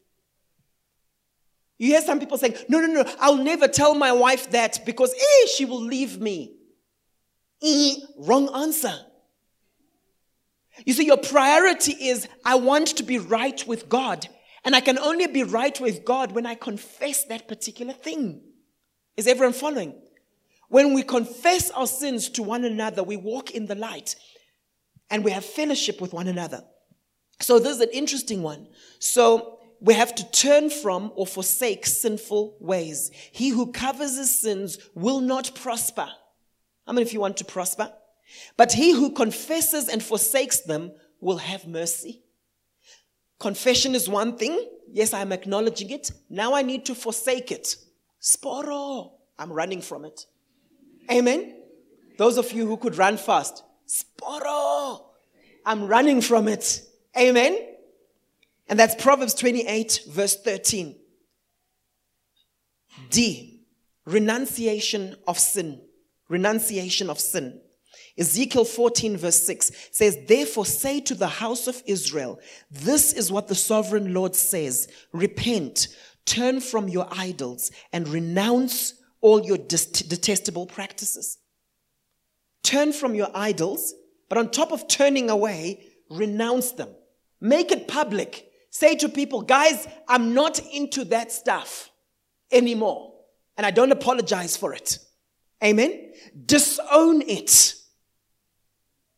You hear some people saying, No, no, no, I'll never tell my wife that because eh, she will leave me. Eh, wrong answer. You see, your priority is I want to be right with God. And I can only be right with God when I confess that particular thing. Is everyone following? When we confess our sins to one another, we walk in the light and we have fellowship with one another. So, this is an interesting one. So, we have to turn from or forsake sinful ways. He who covers his sins will not prosper. I mean, if you want to prosper? But he who confesses and forsakes them will have mercy. Confession is one thing. Yes, I'm acknowledging it. Now I need to forsake it. Sporo. I'm running from it. Amen. Those of you who could run fast. Sporo. I'm running from it. Amen. And that's Proverbs 28, verse 13. D. Renunciation of sin. Renunciation of sin. Ezekiel 14, verse 6 says, Therefore say to the house of Israel, This is what the sovereign Lord says Repent, turn from your idols, and renounce all your detestable practices. Turn from your idols, but on top of turning away, renounce them. Make it public. Say to people, guys, I'm not into that stuff anymore. And I don't apologize for it. Amen. Disown it.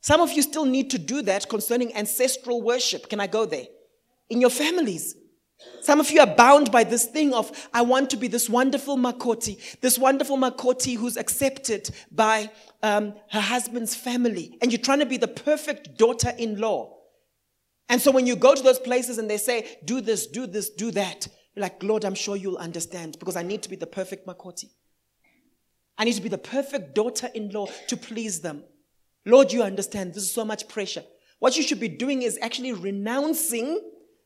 Some of you still need to do that concerning ancestral worship. Can I go there? In your families. Some of you are bound by this thing of, I want to be this wonderful Makoti, this wonderful Makoti who's accepted by um, her husband's family. And you're trying to be the perfect daughter in law. And so when you go to those places and they say, do this, do this, do that, you're like, Lord, I'm sure you'll understand because I need to be the perfect Makoti. I need to be the perfect daughter in law to please them. Lord, you understand, this is so much pressure. What you should be doing is actually renouncing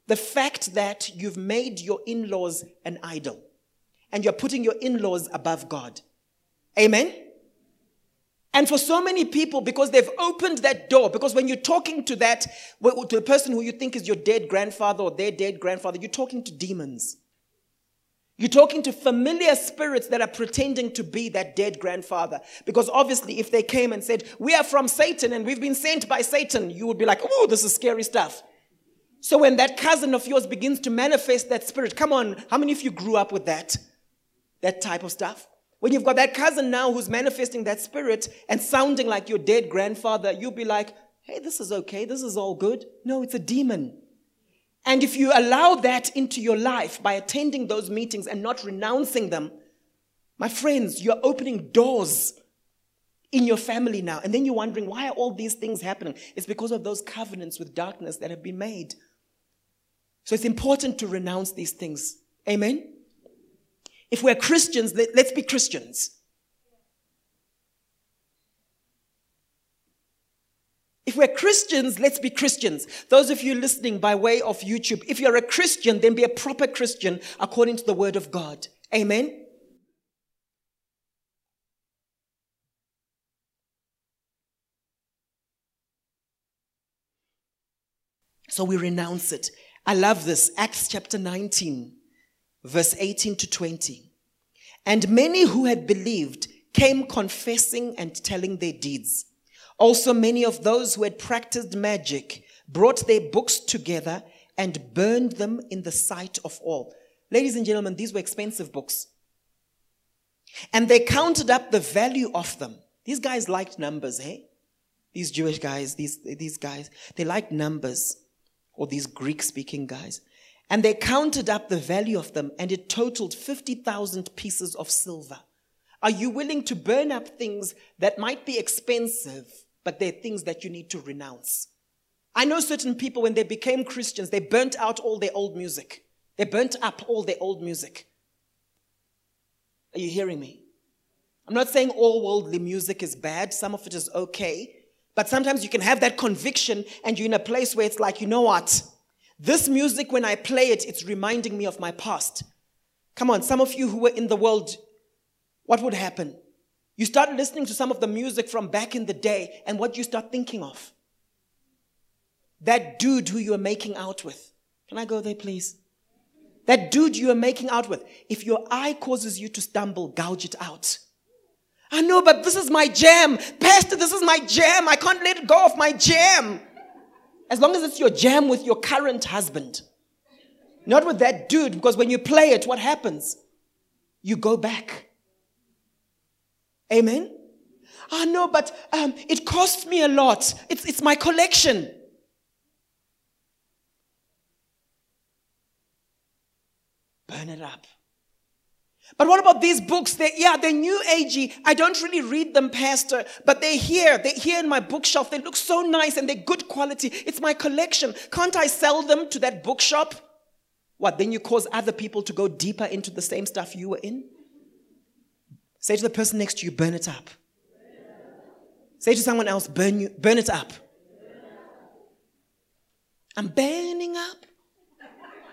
the fact that you've made your in laws an idol and you're putting your in laws above God. Amen? And for so many people, because they've opened that door, because when you're talking to that, to the person who you think is your dead grandfather or their dead grandfather, you're talking to demons. You're talking to familiar spirits that are pretending to be that dead grandfather. Because obviously, if they came and said, We are from Satan and we've been sent by Satan, you would be like, Oh, this is scary stuff. So when that cousin of yours begins to manifest that spirit, come on, how many of you grew up with that? That type of stuff? When you've got that cousin now who's manifesting that spirit and sounding like your dead grandfather, you'll be like, Hey, this is okay. This is all good. No, it's a demon. And if you allow that into your life by attending those meetings and not renouncing them, my friends, you're opening doors in your family now. And then you're wondering, why are all these things happening? It's because of those covenants with darkness that have been made. So it's important to renounce these things. Amen? If we're Christians, let, us be Christians. If we're Christians, let's be Christians. Those of you listening by way of YouTube, if you're a Christian, then be a proper Christian according to the word of God. Amen. So we renounce it. I love this. Acts chapter 19, verse 18 to 20. And many who had believed came confessing and telling their deeds. Also, many of those who had practiced magic brought their books together and burned them in the sight of all. Ladies and gentlemen, these were expensive books. And they counted up the value of them. These guys liked numbers, hey? These Jewish guys, these, these guys, they liked numbers, or these Greek speaking guys. And they counted up the value of them, and it totaled 50,000 pieces of silver. Are you willing to burn up things that might be expensive but they're things that you need to renounce. I know certain people, when they became Christians, they burnt out all their old music. They burnt up all their old music. Are you hearing me? I'm not saying all worldly music is bad, some of it is okay. But sometimes you can have that conviction and you're in a place where it's like, you know what? This music, when I play it, it's reminding me of my past. Come on, some of you who were in the world, what would happen? You start listening to some of the music from back in the day, and what you start thinking of? That dude who you are making out with. Can I go there, please? That dude you are making out with, if your eye causes you to stumble, gouge it out. I know, but this is my jam. Pastor, this is my jam. I can't let it go of my jam. As long as it's your jam with your current husband, not with that dude, because when you play it, what happens? You go back. Amen? I know, but um, it costs me a lot. It's, it's my collection. Burn it up. But what about these books? They, yeah, they're new agey. I don't really read them, Pastor, but they're here. They're here in my bookshelf. They look so nice and they're good quality. It's my collection. Can't I sell them to that bookshop? What, then you cause other people to go deeper into the same stuff you were in? Say to the person next to you, burn it up. Say to someone else, burn, you, burn it up. I'm burning up.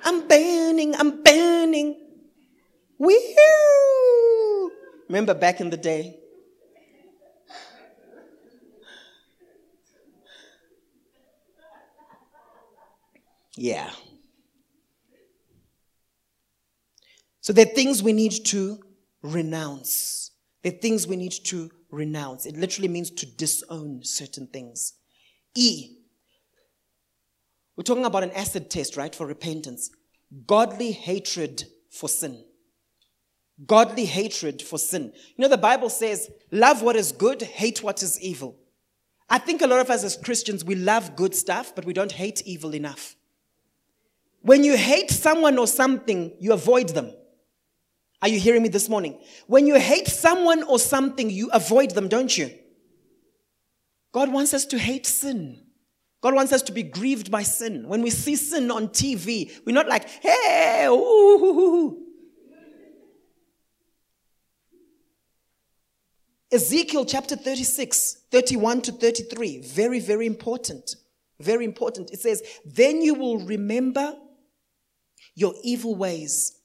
I'm burning, I'm burning. Woo! Remember back in the day? Yeah. So there are things we need to renounce. There are things we need to renounce. It literally means to disown certain things. E. We're talking about an acid test, right, for repentance. Godly hatred for sin godly hatred for sin. You know, the Bible says, love what is good, hate what is evil. I think a lot of us as Christians, we love good stuff, but we don't hate evil enough. When you hate someone or something, you avoid them. Are you hearing me this morning? When you hate someone or something, you avoid them, don't you? God wants us to hate sin. God wants us to be grieved by sin. When we see sin on TV, we're not like, hey, ooh, Ezekiel chapter 36, 31 to 33, very, very important. Very important. It says, Then you will remember your evil ways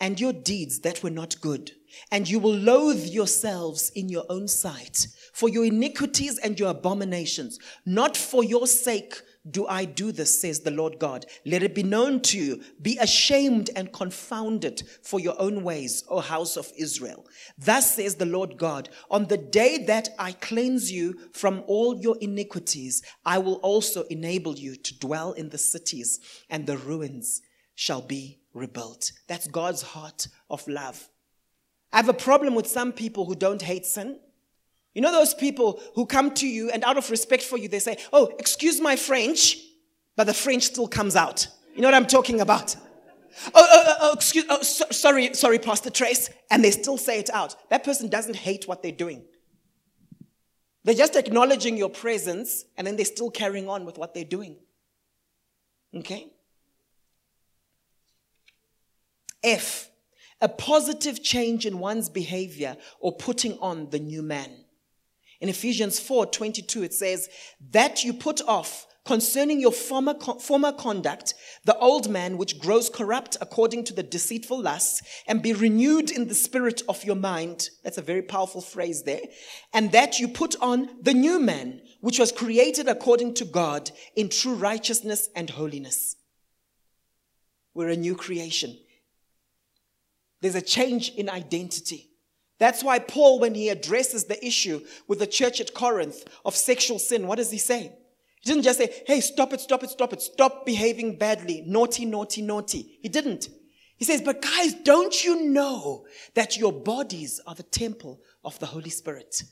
and your deeds that were not good, and you will loathe yourselves in your own sight for your iniquities and your abominations, not for your sake do I do this, says the Lord God. Let it be known to you. Be ashamed and confounded for your own ways, O house of Israel. Thus says the Lord God, on the day that I cleanse you from all your iniquities, I will also enable you to dwell in the cities, and the ruins shall be rebuilt. That's God's heart of love. I have a problem with some people who don't hate sin. You know those people who come to you and out of respect for you, they say, Oh, excuse my French, but the French still comes out. You know what I'm talking about? Oh, oh, oh, oh excuse, oh, so, sorry, sorry, Pastor Trace. And they still say it out. That person doesn't hate what they're doing. They're just acknowledging your presence and then they're still carrying on with what they're doing. Okay? F, a positive change in one's behavior or putting on the new man. In Ephesians 4 22, it says, That you put off concerning your former, former conduct, the old man which grows corrupt according to the deceitful lusts, and be renewed in the spirit of your mind. That's a very powerful phrase there. And that you put on the new man, which was created according to God in true righteousness and holiness. We're a new creation. There's a change in identity. That's why Paul, when he addresses the issue with the church at Corinth of sexual sin, what does he say? He didn't just say, hey, stop it, stop it, stop it, stop behaving badly, naughty, naughty, naughty. He didn't. He says, but guys, don't you know that your bodies are the temple of the Holy Spirit?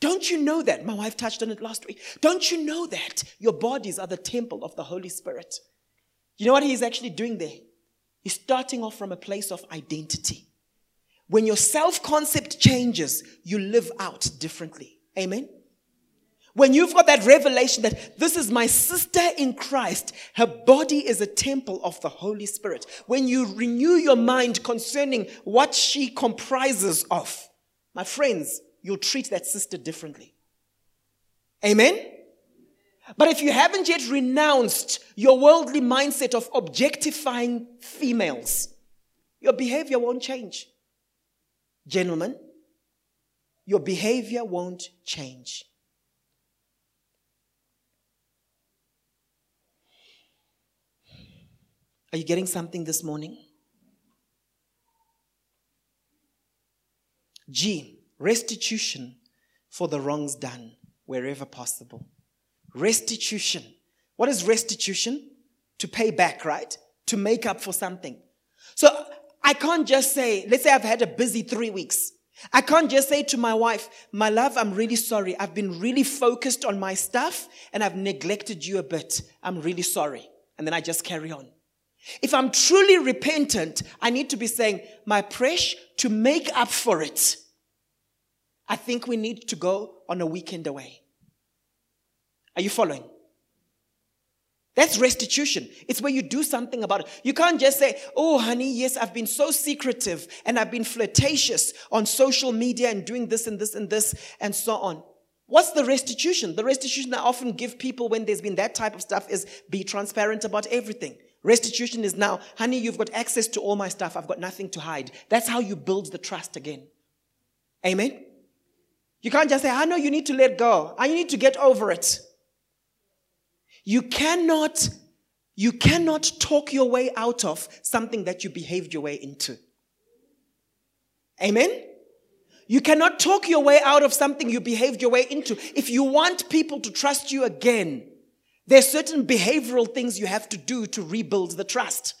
Don't you know that? My wife touched on it last week. Don't you know that your bodies are the temple of the Holy Spirit? You know what he's actually doing there? He's starting off from a place of identity. When your self concept changes, you live out differently. Amen. When you've got that revelation that this is my sister in Christ, her body is a temple of the Holy Spirit. When you renew your mind concerning what she comprises of, my friends, you'll treat that sister differently. Amen? But if you haven't yet renounced your worldly mindset of objectifying females, your behavior won't change. Gentlemen, your behavior won't change. Are you getting something this morning? G, restitution for the wrongs done wherever possible. Restitution. What is restitution? To pay back, right? To make up for something. So I can't just say, let's say I've had a busy three weeks. I can't just say to my wife, my love, I'm really sorry. I've been really focused on my stuff and I've neglected you a bit. I'm really sorry. And then I just carry on. If I'm truly repentant, I need to be saying, my precious, to make up for it. I think we need to go on a weekend away. Are you following? That's restitution. It's where you do something about it. You can't just say, Oh, honey, yes, I've been so secretive and I've been flirtatious on social media and doing this and this and this and so on. What's the restitution? The restitution I often give people when there's been that type of stuff is be transparent about everything. Restitution is now, honey, you've got access to all my stuff. I've got nothing to hide. That's how you build the trust again. Amen? You can't just say, I know you need to let go. I need to get over it. You cannot, you cannot talk your way out of something that you behaved your way into. Amen? You cannot talk your way out of something you behaved your way into. If you want people to trust you again, there are certain behavioral things you have to do to rebuild the trust.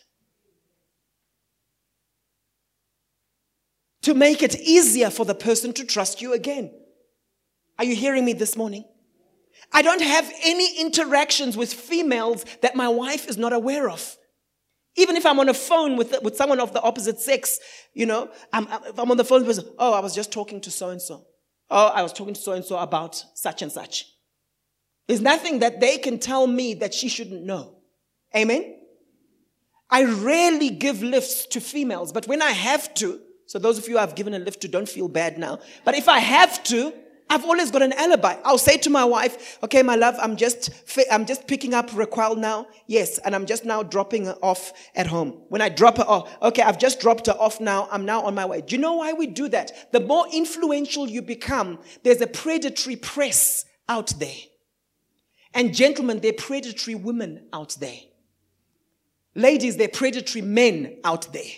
To make it easier for the person to trust you again. Are you hearing me this morning? I don't have any interactions with females that my wife is not aware of. Even if I'm on a phone with, with someone of the opposite sex, you know, I'm, I'm on the phone with, oh, I was just talking to so and so. Oh, I was talking to so and so about such and such. There's nothing that they can tell me that she shouldn't know. Amen? I rarely give lifts to females, but when I have to, so those of you I've given a lift to don't feel bad now, but if I have to, I've always got an alibi. I'll say to my wife, okay, my love, I'm just, I'm just picking up Raquel now. Yes. And I'm just now dropping her off at home. When I drop her off, okay, I've just dropped her off now. I'm now on my way. Do you know why we do that? The more influential you become, there's a predatory press out there. And gentlemen, there are predatory women out there. Ladies, there are predatory men out there.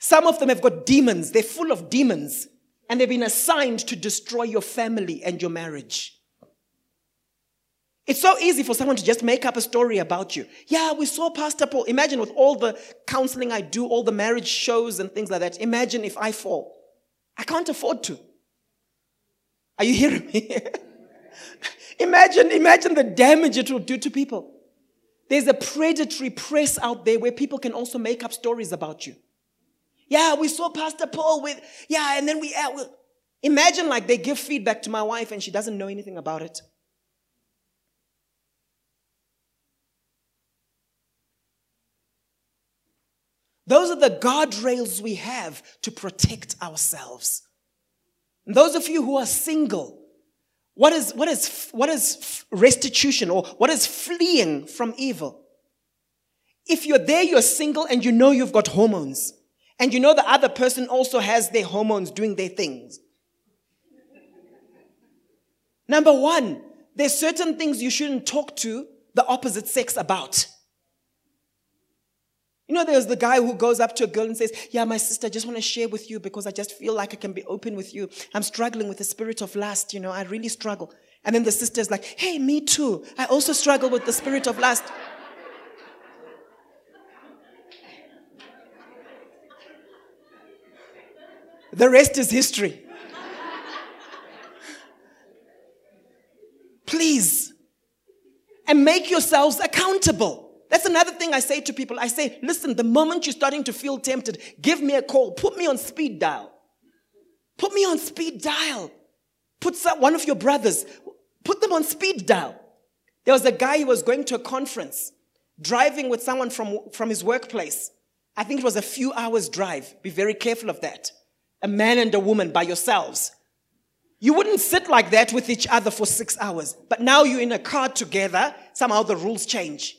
Some of them have got demons. They're full of demons and they've been assigned to destroy your family and your marriage. It's so easy for someone to just make up a story about you. Yeah, we saw Pastor Paul. Imagine with all the counseling I do, all the marriage shows and things like that. Imagine if I fall. I can't afford to. Are you hearing me? imagine, imagine the damage it will do to people. There's a predatory press out there where people can also make up stories about you. Yeah, we saw Pastor Paul with, yeah, and then we, uh, we imagine like they give feedback to my wife and she doesn't know anything about it. Those are the guardrails we have to protect ourselves. And those of you who are single, what is, what is, what is restitution or what is fleeing from evil? If you're there, you're single and you know you've got hormones. And you know the other person also has their hormones doing their things. Number one, there's certain things you shouldn't talk to the opposite sex about. You know, there's the guy who goes up to a girl and says, Yeah, my sister, I just want to share with you because I just feel like I can be open with you. I'm struggling with the spirit of lust, you know, I really struggle. And then the sister's like, Hey, me too. I also struggle with the spirit of lust. The rest is history. Please. And make yourselves accountable. That's another thing I say to people. I say, listen, the moment you're starting to feel tempted, give me a call. Put me on speed dial. Put me on speed dial. Put some, one of your brothers, put them on speed dial. There was a guy who was going to a conference, driving with someone from, from his workplace. I think it was a few hours drive. Be very careful of that a man and a woman by yourselves. You wouldn't sit like that with each other for six hours. But now you're in a car together. Somehow the rules change.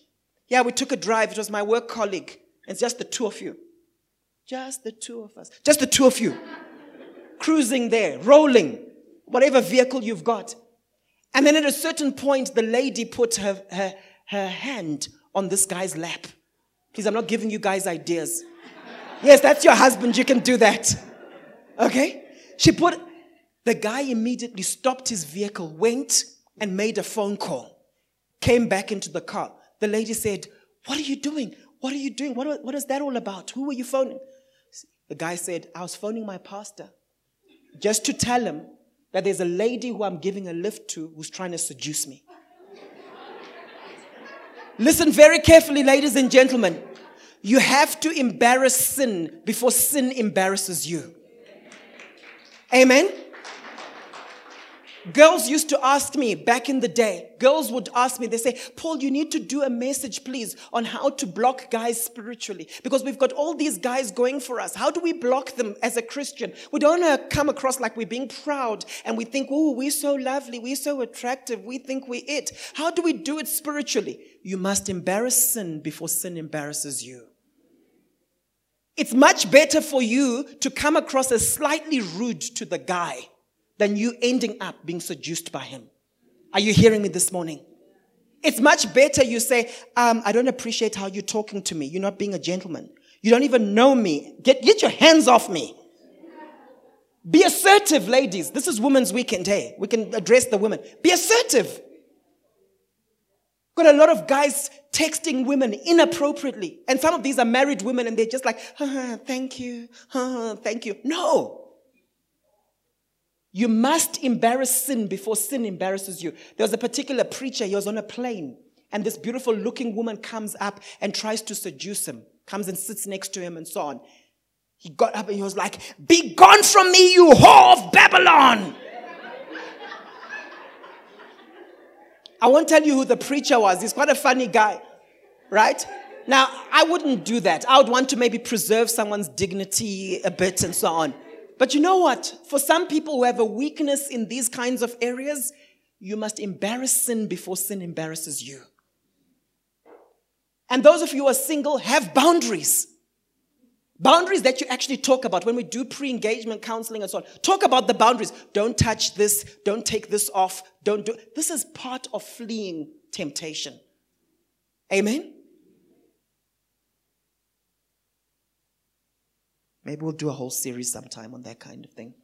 Yeah, we took a drive. It was my work colleague. It's just the two of you. Just the two of us. Just the two of you. Cruising there, rolling, whatever vehicle you've got. And then at a certain point, the lady put her, her, her hand on this guy's lap. Please, I'm not giving you guys ideas. Yes, that's your husband. You can do that. Okay? She put, the guy immediately stopped his vehicle, went and made a phone call, came back into the car. The lady said, What are you doing? What are you doing? What, what is that all about? Who were you phoning? The guy said, I was phoning my pastor just to tell him that there's a lady who I'm giving a lift to who's trying to seduce me. Listen very carefully, ladies and gentlemen. You have to embarrass sin before sin embarrasses you. Amen. Girls used to ask me back in the day, girls would ask me, they say, Paul, you need to do a message, please, on how to block guys spiritually. Because we've got all these guys going for us. How do we block them as a Christian? We don't come across like we're being proud and we think, oh, we're so lovely, we're so attractive, we think we're it. How do we do it spiritually? You must embarrass sin before sin embarrasses you. It's much better for you to come across as slightly rude to the guy than you ending up being seduced by him. Are you hearing me this morning? It's much better you say, um, I don't appreciate how you're talking to me. You're not being a gentleman. You don't even know me. Get, get your hands off me. Be assertive, ladies. This is Women's Weekend. Hey, we can address the women. Be assertive. Got a lot of guys texting women inappropriately. And some of these are married women and they're just like, thank you, thank you. No. You must embarrass sin before sin embarrasses you. There was a particular preacher, he was on a plane, and this beautiful looking woman comes up and tries to seduce him, comes and sits next to him, and so on. He got up and he was like, Be gone from me, you whore of Babylon! I won't tell you who the preacher was. He's quite a funny guy, right? Now, I wouldn't do that. I would want to maybe preserve someone's dignity a bit and so on. But you know what? For some people who have a weakness in these kinds of areas, you must embarrass sin before sin embarrasses you. And those of you who are single have boundaries. Boundaries that you actually talk about when we do pre engagement counseling and so on. Talk about the boundaries. Don't touch this. Don't take this off. Don't do. This is part of fleeing temptation. Amen? Maybe we'll do a whole series sometime on that kind of thing.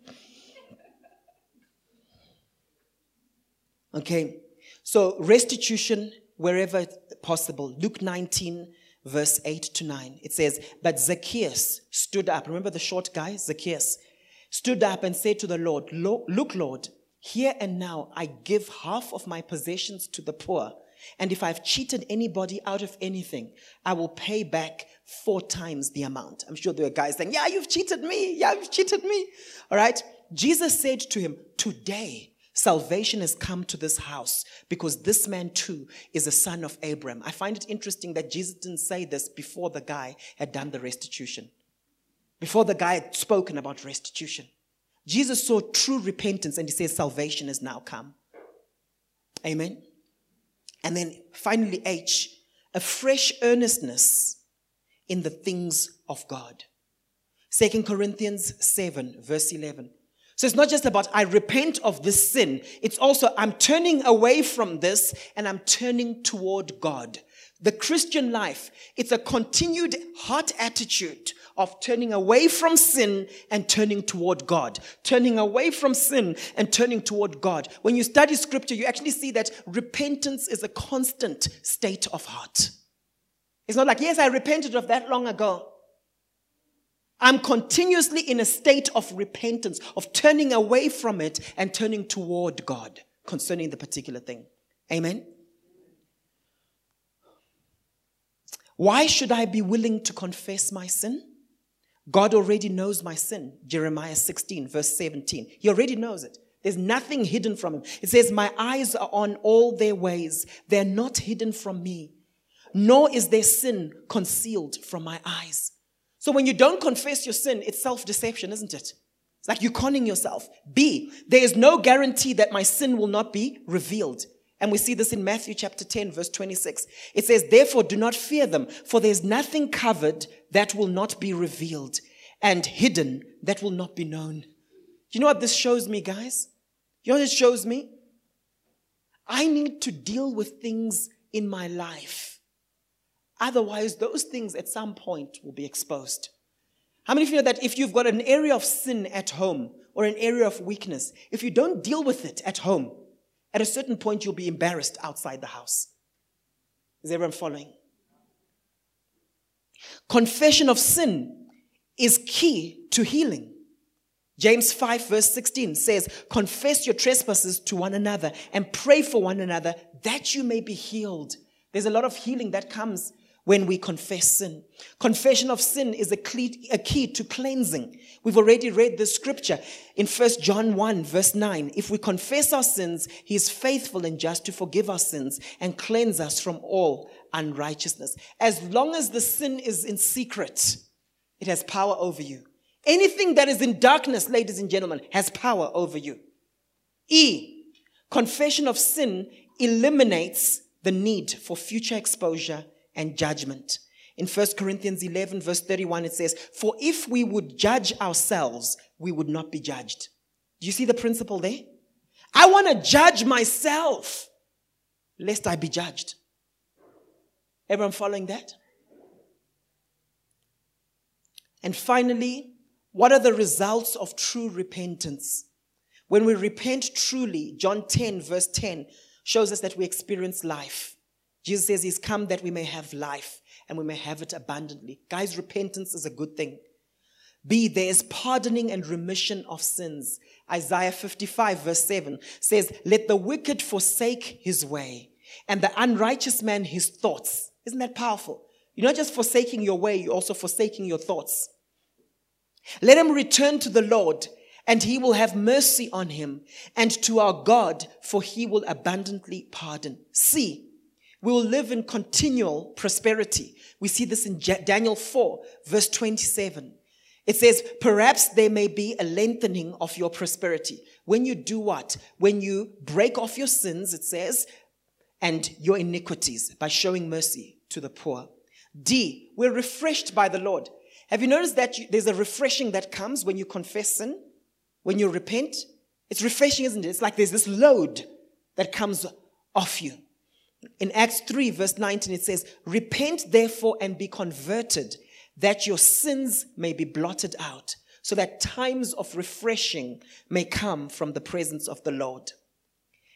Okay, so restitution wherever possible. Luke 19, verse 8 to 9. It says, But Zacchaeus stood up. Remember the short guy, Zacchaeus? Stood up and said to the Lord, Look, Lord, here and now I give half of my possessions to the poor. And if I've cheated anybody out of anything, I will pay back four times the amount. I'm sure there were guys saying, Yeah, you've cheated me. Yeah, you've cheated me. All right. Jesus said to him, Today, salvation has come to this house because this man too is a son of Abraham. I find it interesting that Jesus didn't say this before the guy had done the restitution, before the guy had spoken about restitution. Jesus saw true repentance and he says, Salvation has now come. Amen. And then finally, H, a fresh earnestness in the things of God. Second Corinthians 7, verse 11. So it's not just about I repent of this sin. It's also I'm turning away from this and I'm turning toward God. The Christian life, it's a continued heart attitude of turning away from sin and turning toward God. Turning away from sin and turning toward God. When you study scripture, you actually see that repentance is a constant state of heart. It's not like, yes, I repented of that long ago. I'm continuously in a state of repentance, of turning away from it and turning toward God concerning the particular thing. Amen. Why should I be willing to confess my sin? God already knows my sin. Jeremiah 16, verse 17. He already knows it. There's nothing hidden from him. It says, My eyes are on all their ways. They're not hidden from me, nor is their sin concealed from my eyes. So when you don't confess your sin, it's self deception, isn't it? It's like you're conning yourself. B, there is no guarantee that my sin will not be revealed. And we see this in Matthew chapter 10, verse 26. It says, Therefore, do not fear them, for there's nothing covered that will not be revealed, and hidden that will not be known. You know what this shows me, guys? You know what it shows me? I need to deal with things in my life. Otherwise, those things at some point will be exposed. How many of you know that if you've got an area of sin at home or an area of weakness, if you don't deal with it at home, at a certain point you'll be embarrassed outside the house? Is everyone following? Confession of sin is key to healing. James 5, verse 16 says, Confess your trespasses to one another and pray for one another that you may be healed. There's a lot of healing that comes when we confess sin. Confession of sin is a key, to cleansing. We've already read the scripture in 1 John 1 verse 9. If we confess our sins, he is faithful and just to forgive our sins and cleanse us from all unrighteousness. As long as the sin is in secret, it has power over you. Anything that is in darkness, ladies and gentlemen, has power over you. E, confession of sin eliminates the need for future exposure and judgment. In 1 Corinthians 11, verse 31, it says, For if we would judge ourselves, we would not be judged. Do you see the principle there? I want to judge myself, lest I be judged. Everyone following that? And finally, what are the results of true repentance? When we repent truly, John 10, verse 10, shows us that we experience life. Jesus says he's come that we may have life and we may have it abundantly. Guys, repentance is a good thing. B, there is pardoning and remission of sins. Isaiah 55, verse 7 says, Let the wicked forsake his way, and the unrighteous man his thoughts. Isn't that powerful? You're not just forsaking your way, you're also forsaking your thoughts. Let him return to the Lord, and he will have mercy on him, and to our God, for he will abundantly pardon. C, we will live in continual prosperity. We see this in Daniel 4, verse 27. It says, perhaps there may be a lengthening of your prosperity. When you do what? When you break off your sins, it says, and your iniquities by showing mercy to the poor. D, we're refreshed by the Lord. Have you noticed that you, there's a refreshing that comes when you confess sin, when you repent? It's refreshing, isn't it? It's like there's this load that comes off you. In Acts 3, verse 19, it says, Repent therefore and be converted, that your sins may be blotted out, so that times of refreshing may come from the presence of the Lord.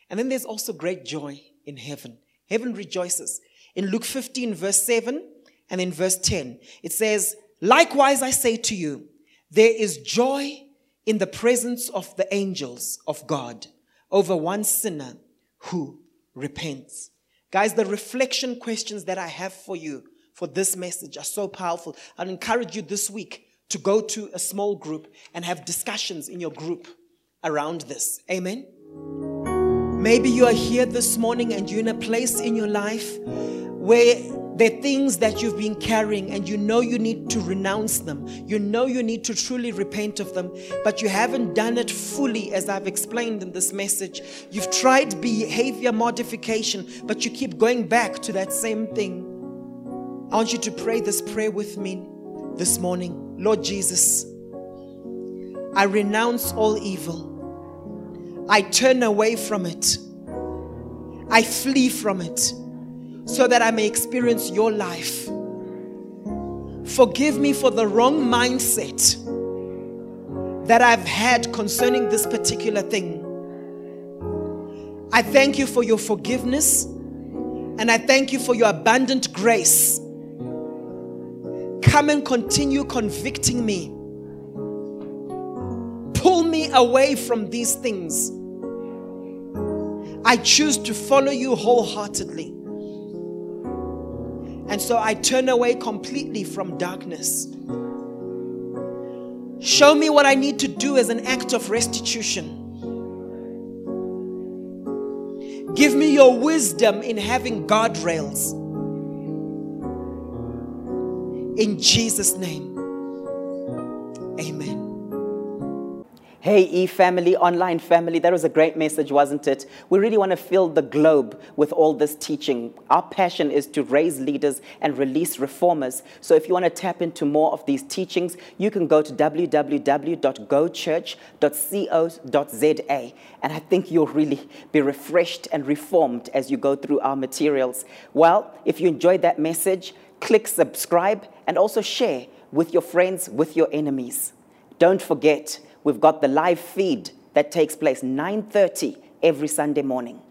And then there's also great joy in heaven. Heaven rejoices. In Luke 15, verse 7, and in verse 10, it says, Likewise I say to you, there is joy in the presence of the angels of God over one sinner who repents. Guys, the reflection questions that I have for you for this message are so powerful. I'd encourage you this week to go to a small group and have discussions in your group around this. Amen. Maybe you are here this morning and you're in a place in your life where are things that you've been carrying and you know you need to renounce them. You know you need to truly repent of them, but you haven't done it fully, as I've explained in this message. You've tried behavior modification, but you keep going back to that same thing. I want you to pray this prayer with me this morning. Lord Jesus, I renounce all evil. I turn away from it. I flee from it so that I may experience your life. Forgive me for the wrong mindset that I've had concerning this particular thing. I thank you for your forgiveness and I thank you for your abundant grace. Come and continue convicting me. Pull me away from these things. I choose to follow you wholeheartedly. And so I turn away completely from darkness. Show me what I need to do as an act of restitution. Give me your wisdom in having guardrails. In Jesus' name, amen. Hey, E family, online family, that was a great message, wasn't it? We really want to fill the globe with all this teaching. Our passion is to raise leaders and release reformers. So if you want to tap into more of these teachings, you can go to www.gochurch.co.za. And I think you'll really be refreshed and reformed as you go through our materials. Well, if you enjoyed that message, click subscribe, and also share with your friends, with your enemies. Don't forget, we've got the live feed that takes place 9:30 every Sunday morning.